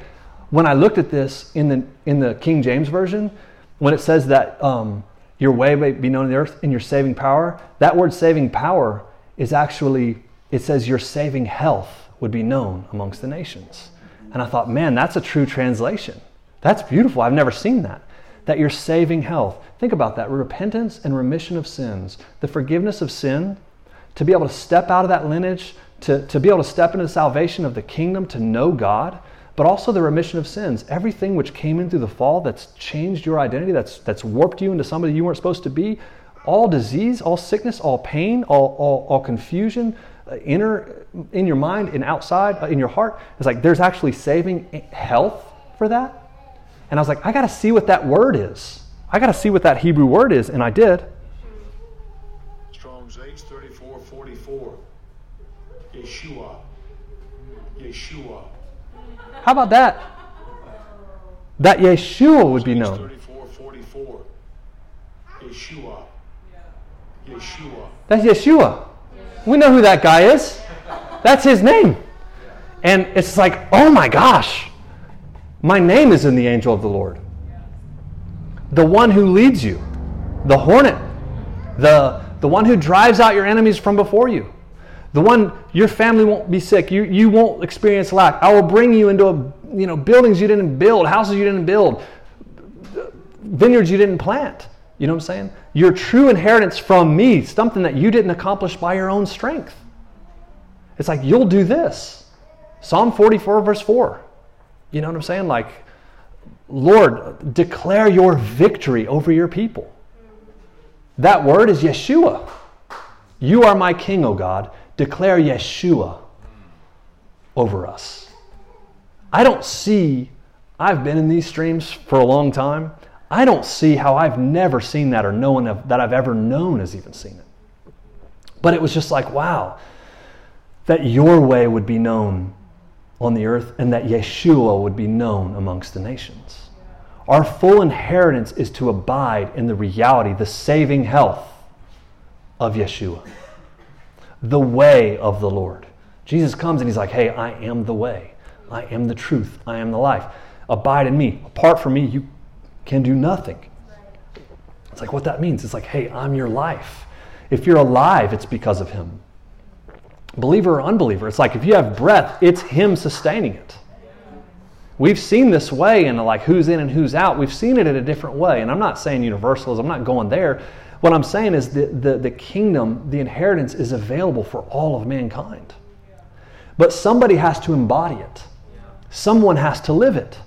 when I looked at this in the, in the King James Version, when it says that um, your way may be known in the earth and your saving power, that word saving power is actually, it says your saving health would be known amongst the nations. And I thought, man, that's a true translation. That's beautiful. I've never seen that. That you're saving health. Think about that repentance and remission of sins, the forgiveness of sin, to be able to step out of that lineage, to, to be able to step into the salvation of the kingdom, to know God, but also the remission of sins. Everything which came in through the fall that's changed your identity, that's, that's warped you into somebody you weren't supposed to be, all disease, all sickness, all pain, all, all, all confusion, uh, inner in your mind and outside uh, in your heart. It's like there's actually saving health for that. And I was like, I got to see what that word is. I got to see what that Hebrew word is, and I did. Strong's H thirty-four forty-four. Yeshua. Yeshua. How about that? That Yeshua would be known. thirty-four forty-four. Yeshua. Yeshua. That's Yeshua. We know who that guy is. That's his name. And it's like, oh my gosh, my name is in the angel of the Lord. The one who leads you, the hornet, the, the one who drives out your enemies from before you, the one your family won't be sick, you, you won't experience lack. I will bring you into a, you know, buildings you didn't build, houses you didn't build, vineyards you didn't plant. You know what I'm saying? Your true inheritance from me, something that you didn't accomplish by your own strength. It's like, you'll do this. Psalm 44, verse 4. You know what I'm saying? Like, Lord, declare your victory over your people. That word is Yeshua. You are my king, O God. Declare Yeshua over us. I don't see, I've been in these streams for a long time. I don't see how I've never seen that or no one that I've ever known has even seen it. But it was just like, wow, that your way would be known on the earth and that Yeshua would be known amongst the nations. Our full inheritance is to abide in the reality, the saving health of Yeshua, the way of the Lord. Jesus comes and he's like, hey, I am the way, I am the truth, I am the life. Abide in me. Apart from me, you can do nothing. It's like what that means. It's like, hey, I'm your life. If you're alive, it's because of him. Believer or unbeliever, it's like if you have breath, it's him sustaining it. We've seen this way in like who's in and who's out. We've seen it in a different way. And I'm not saying universalism, I'm not going there. What I'm saying is the, the, the kingdom, the inheritance is available for all of mankind. But somebody has to embody it, someone has to live it.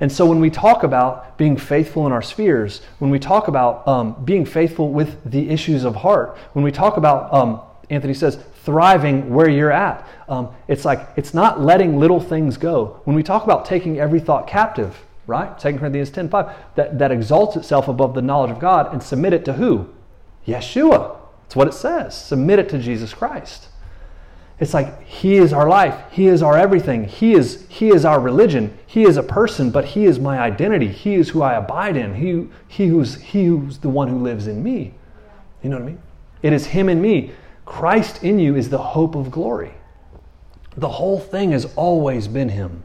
And so when we talk about being faithful in our spheres, when we talk about um, being faithful with the issues of heart, when we talk about, um, Anthony says, thriving where you're at, um, it's like it's not letting little things go. When we talk about taking every thought captive, right? 2 Corinthians 10 5, that, that exalts itself above the knowledge of God and submit it to who? Yeshua. That's what it says. Submit it to Jesus Christ. It's like he is our life. He is our everything. He is he is our religion. He is a person, but he is my identity. He is who I abide in. He he who's he who's the one who lives in me. You know what I mean? It is him in me. Christ in you is the hope of glory. The whole thing has always been him.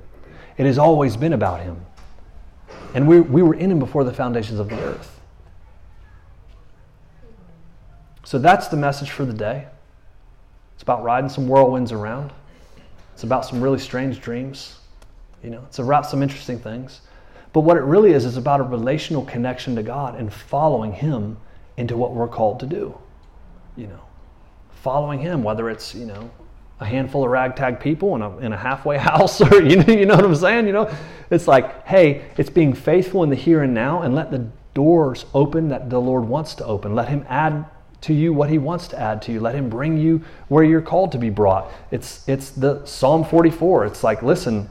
It has always been about him. And we, we were in him before the foundations of the earth. So that's the message for the day. It's about riding some whirlwinds around. It's about some really strange dreams. You know, it's about some interesting things. But what it really is is about a relational connection to God and following Him into what we're called to do. You know, following Him, whether it's you know a handful of ragtag people in a, in a halfway [LAUGHS] house, or you know, you know what I'm saying. You know, it's like, hey, it's being faithful in the here and now, and let the doors open that the Lord wants to open. Let Him add to you what he wants to add to you. Let him bring you where you're called to be brought. It's it's the Psalm 44. It's like, listen,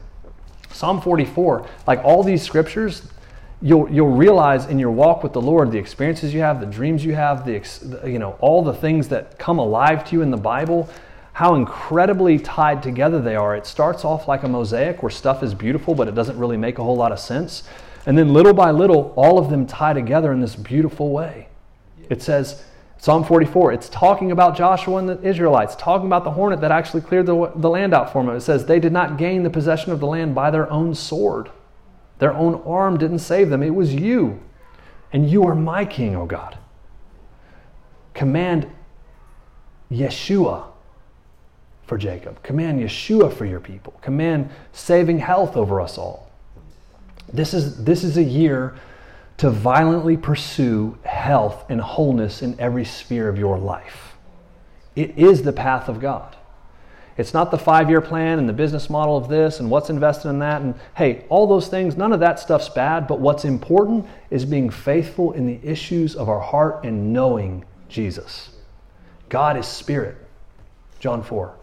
Psalm 44, like all these scriptures, you'll you'll realize in your walk with the Lord, the experiences you have, the dreams you have, the you know, all the things that come alive to you in the Bible, how incredibly tied together they are. It starts off like a mosaic where stuff is beautiful, but it doesn't really make a whole lot of sense. And then little by little, all of them tie together in this beautiful way. It says, Psalm 44, it's talking about Joshua and the Israelites, talking about the hornet that actually cleared the, the land out for them. It says, They did not gain the possession of the land by their own sword. Their own arm didn't save them. It was you. And you are my king, O God. Command Yeshua for Jacob. Command Yeshua for your people. Command saving health over us all. This is, this is a year to violently pursue health and wholeness in every sphere of your life. It is the path of God. It's not the five year plan and the business model of this and what's invested in that. And hey, all those things, none of that stuff's bad. But what's important is being faithful in the issues of our heart and knowing Jesus. God is spirit. John 4.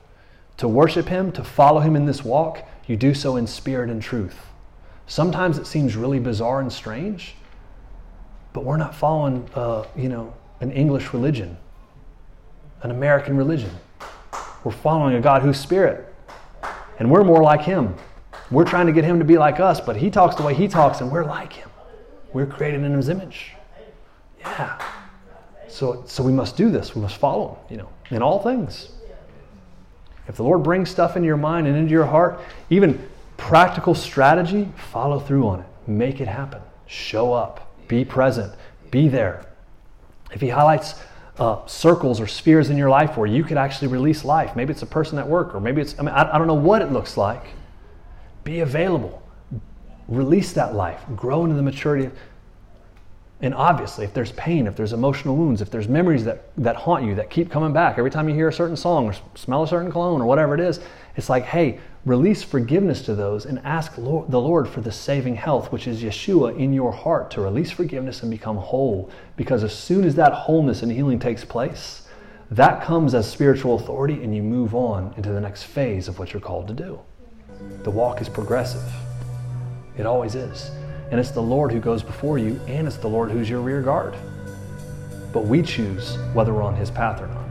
To worship Him, to follow Him in this walk, you do so in spirit and truth. Sometimes it seems really bizarre and strange, but we're not following, uh, you know, an English religion, an American religion. We're following a God who's spirit. And we're more like him. We're trying to get him to be like us, but he talks the way he talks, and we're like him. We're created in his image. Yeah. So, so we must do this. We must follow him, you know, in all things. If the Lord brings stuff into your mind and into your heart, even practical strategy, follow through on it. Make it happen. Show up. Be present. Be there. If He highlights uh, circles or spheres in your life where you could actually release life, maybe it's a person at work, or maybe it's, I mean, I, I don't know what it looks like. Be available. Release that life. Grow into the maturity. And obviously, if there's pain, if there's emotional wounds, if there's memories that, that haunt you, that keep coming back every time you hear a certain song or smell a certain cologne or whatever it is, it's like, hey, release forgiveness to those and ask the Lord for the saving health, which is Yeshua, in your heart to release forgiveness and become whole. Because as soon as that wholeness and healing takes place, that comes as spiritual authority and you move on into the next phase of what you're called to do. The walk is progressive, it always is. And it's the Lord who goes before you, and it's the Lord who's your rear guard. But we choose whether we're on his path or not.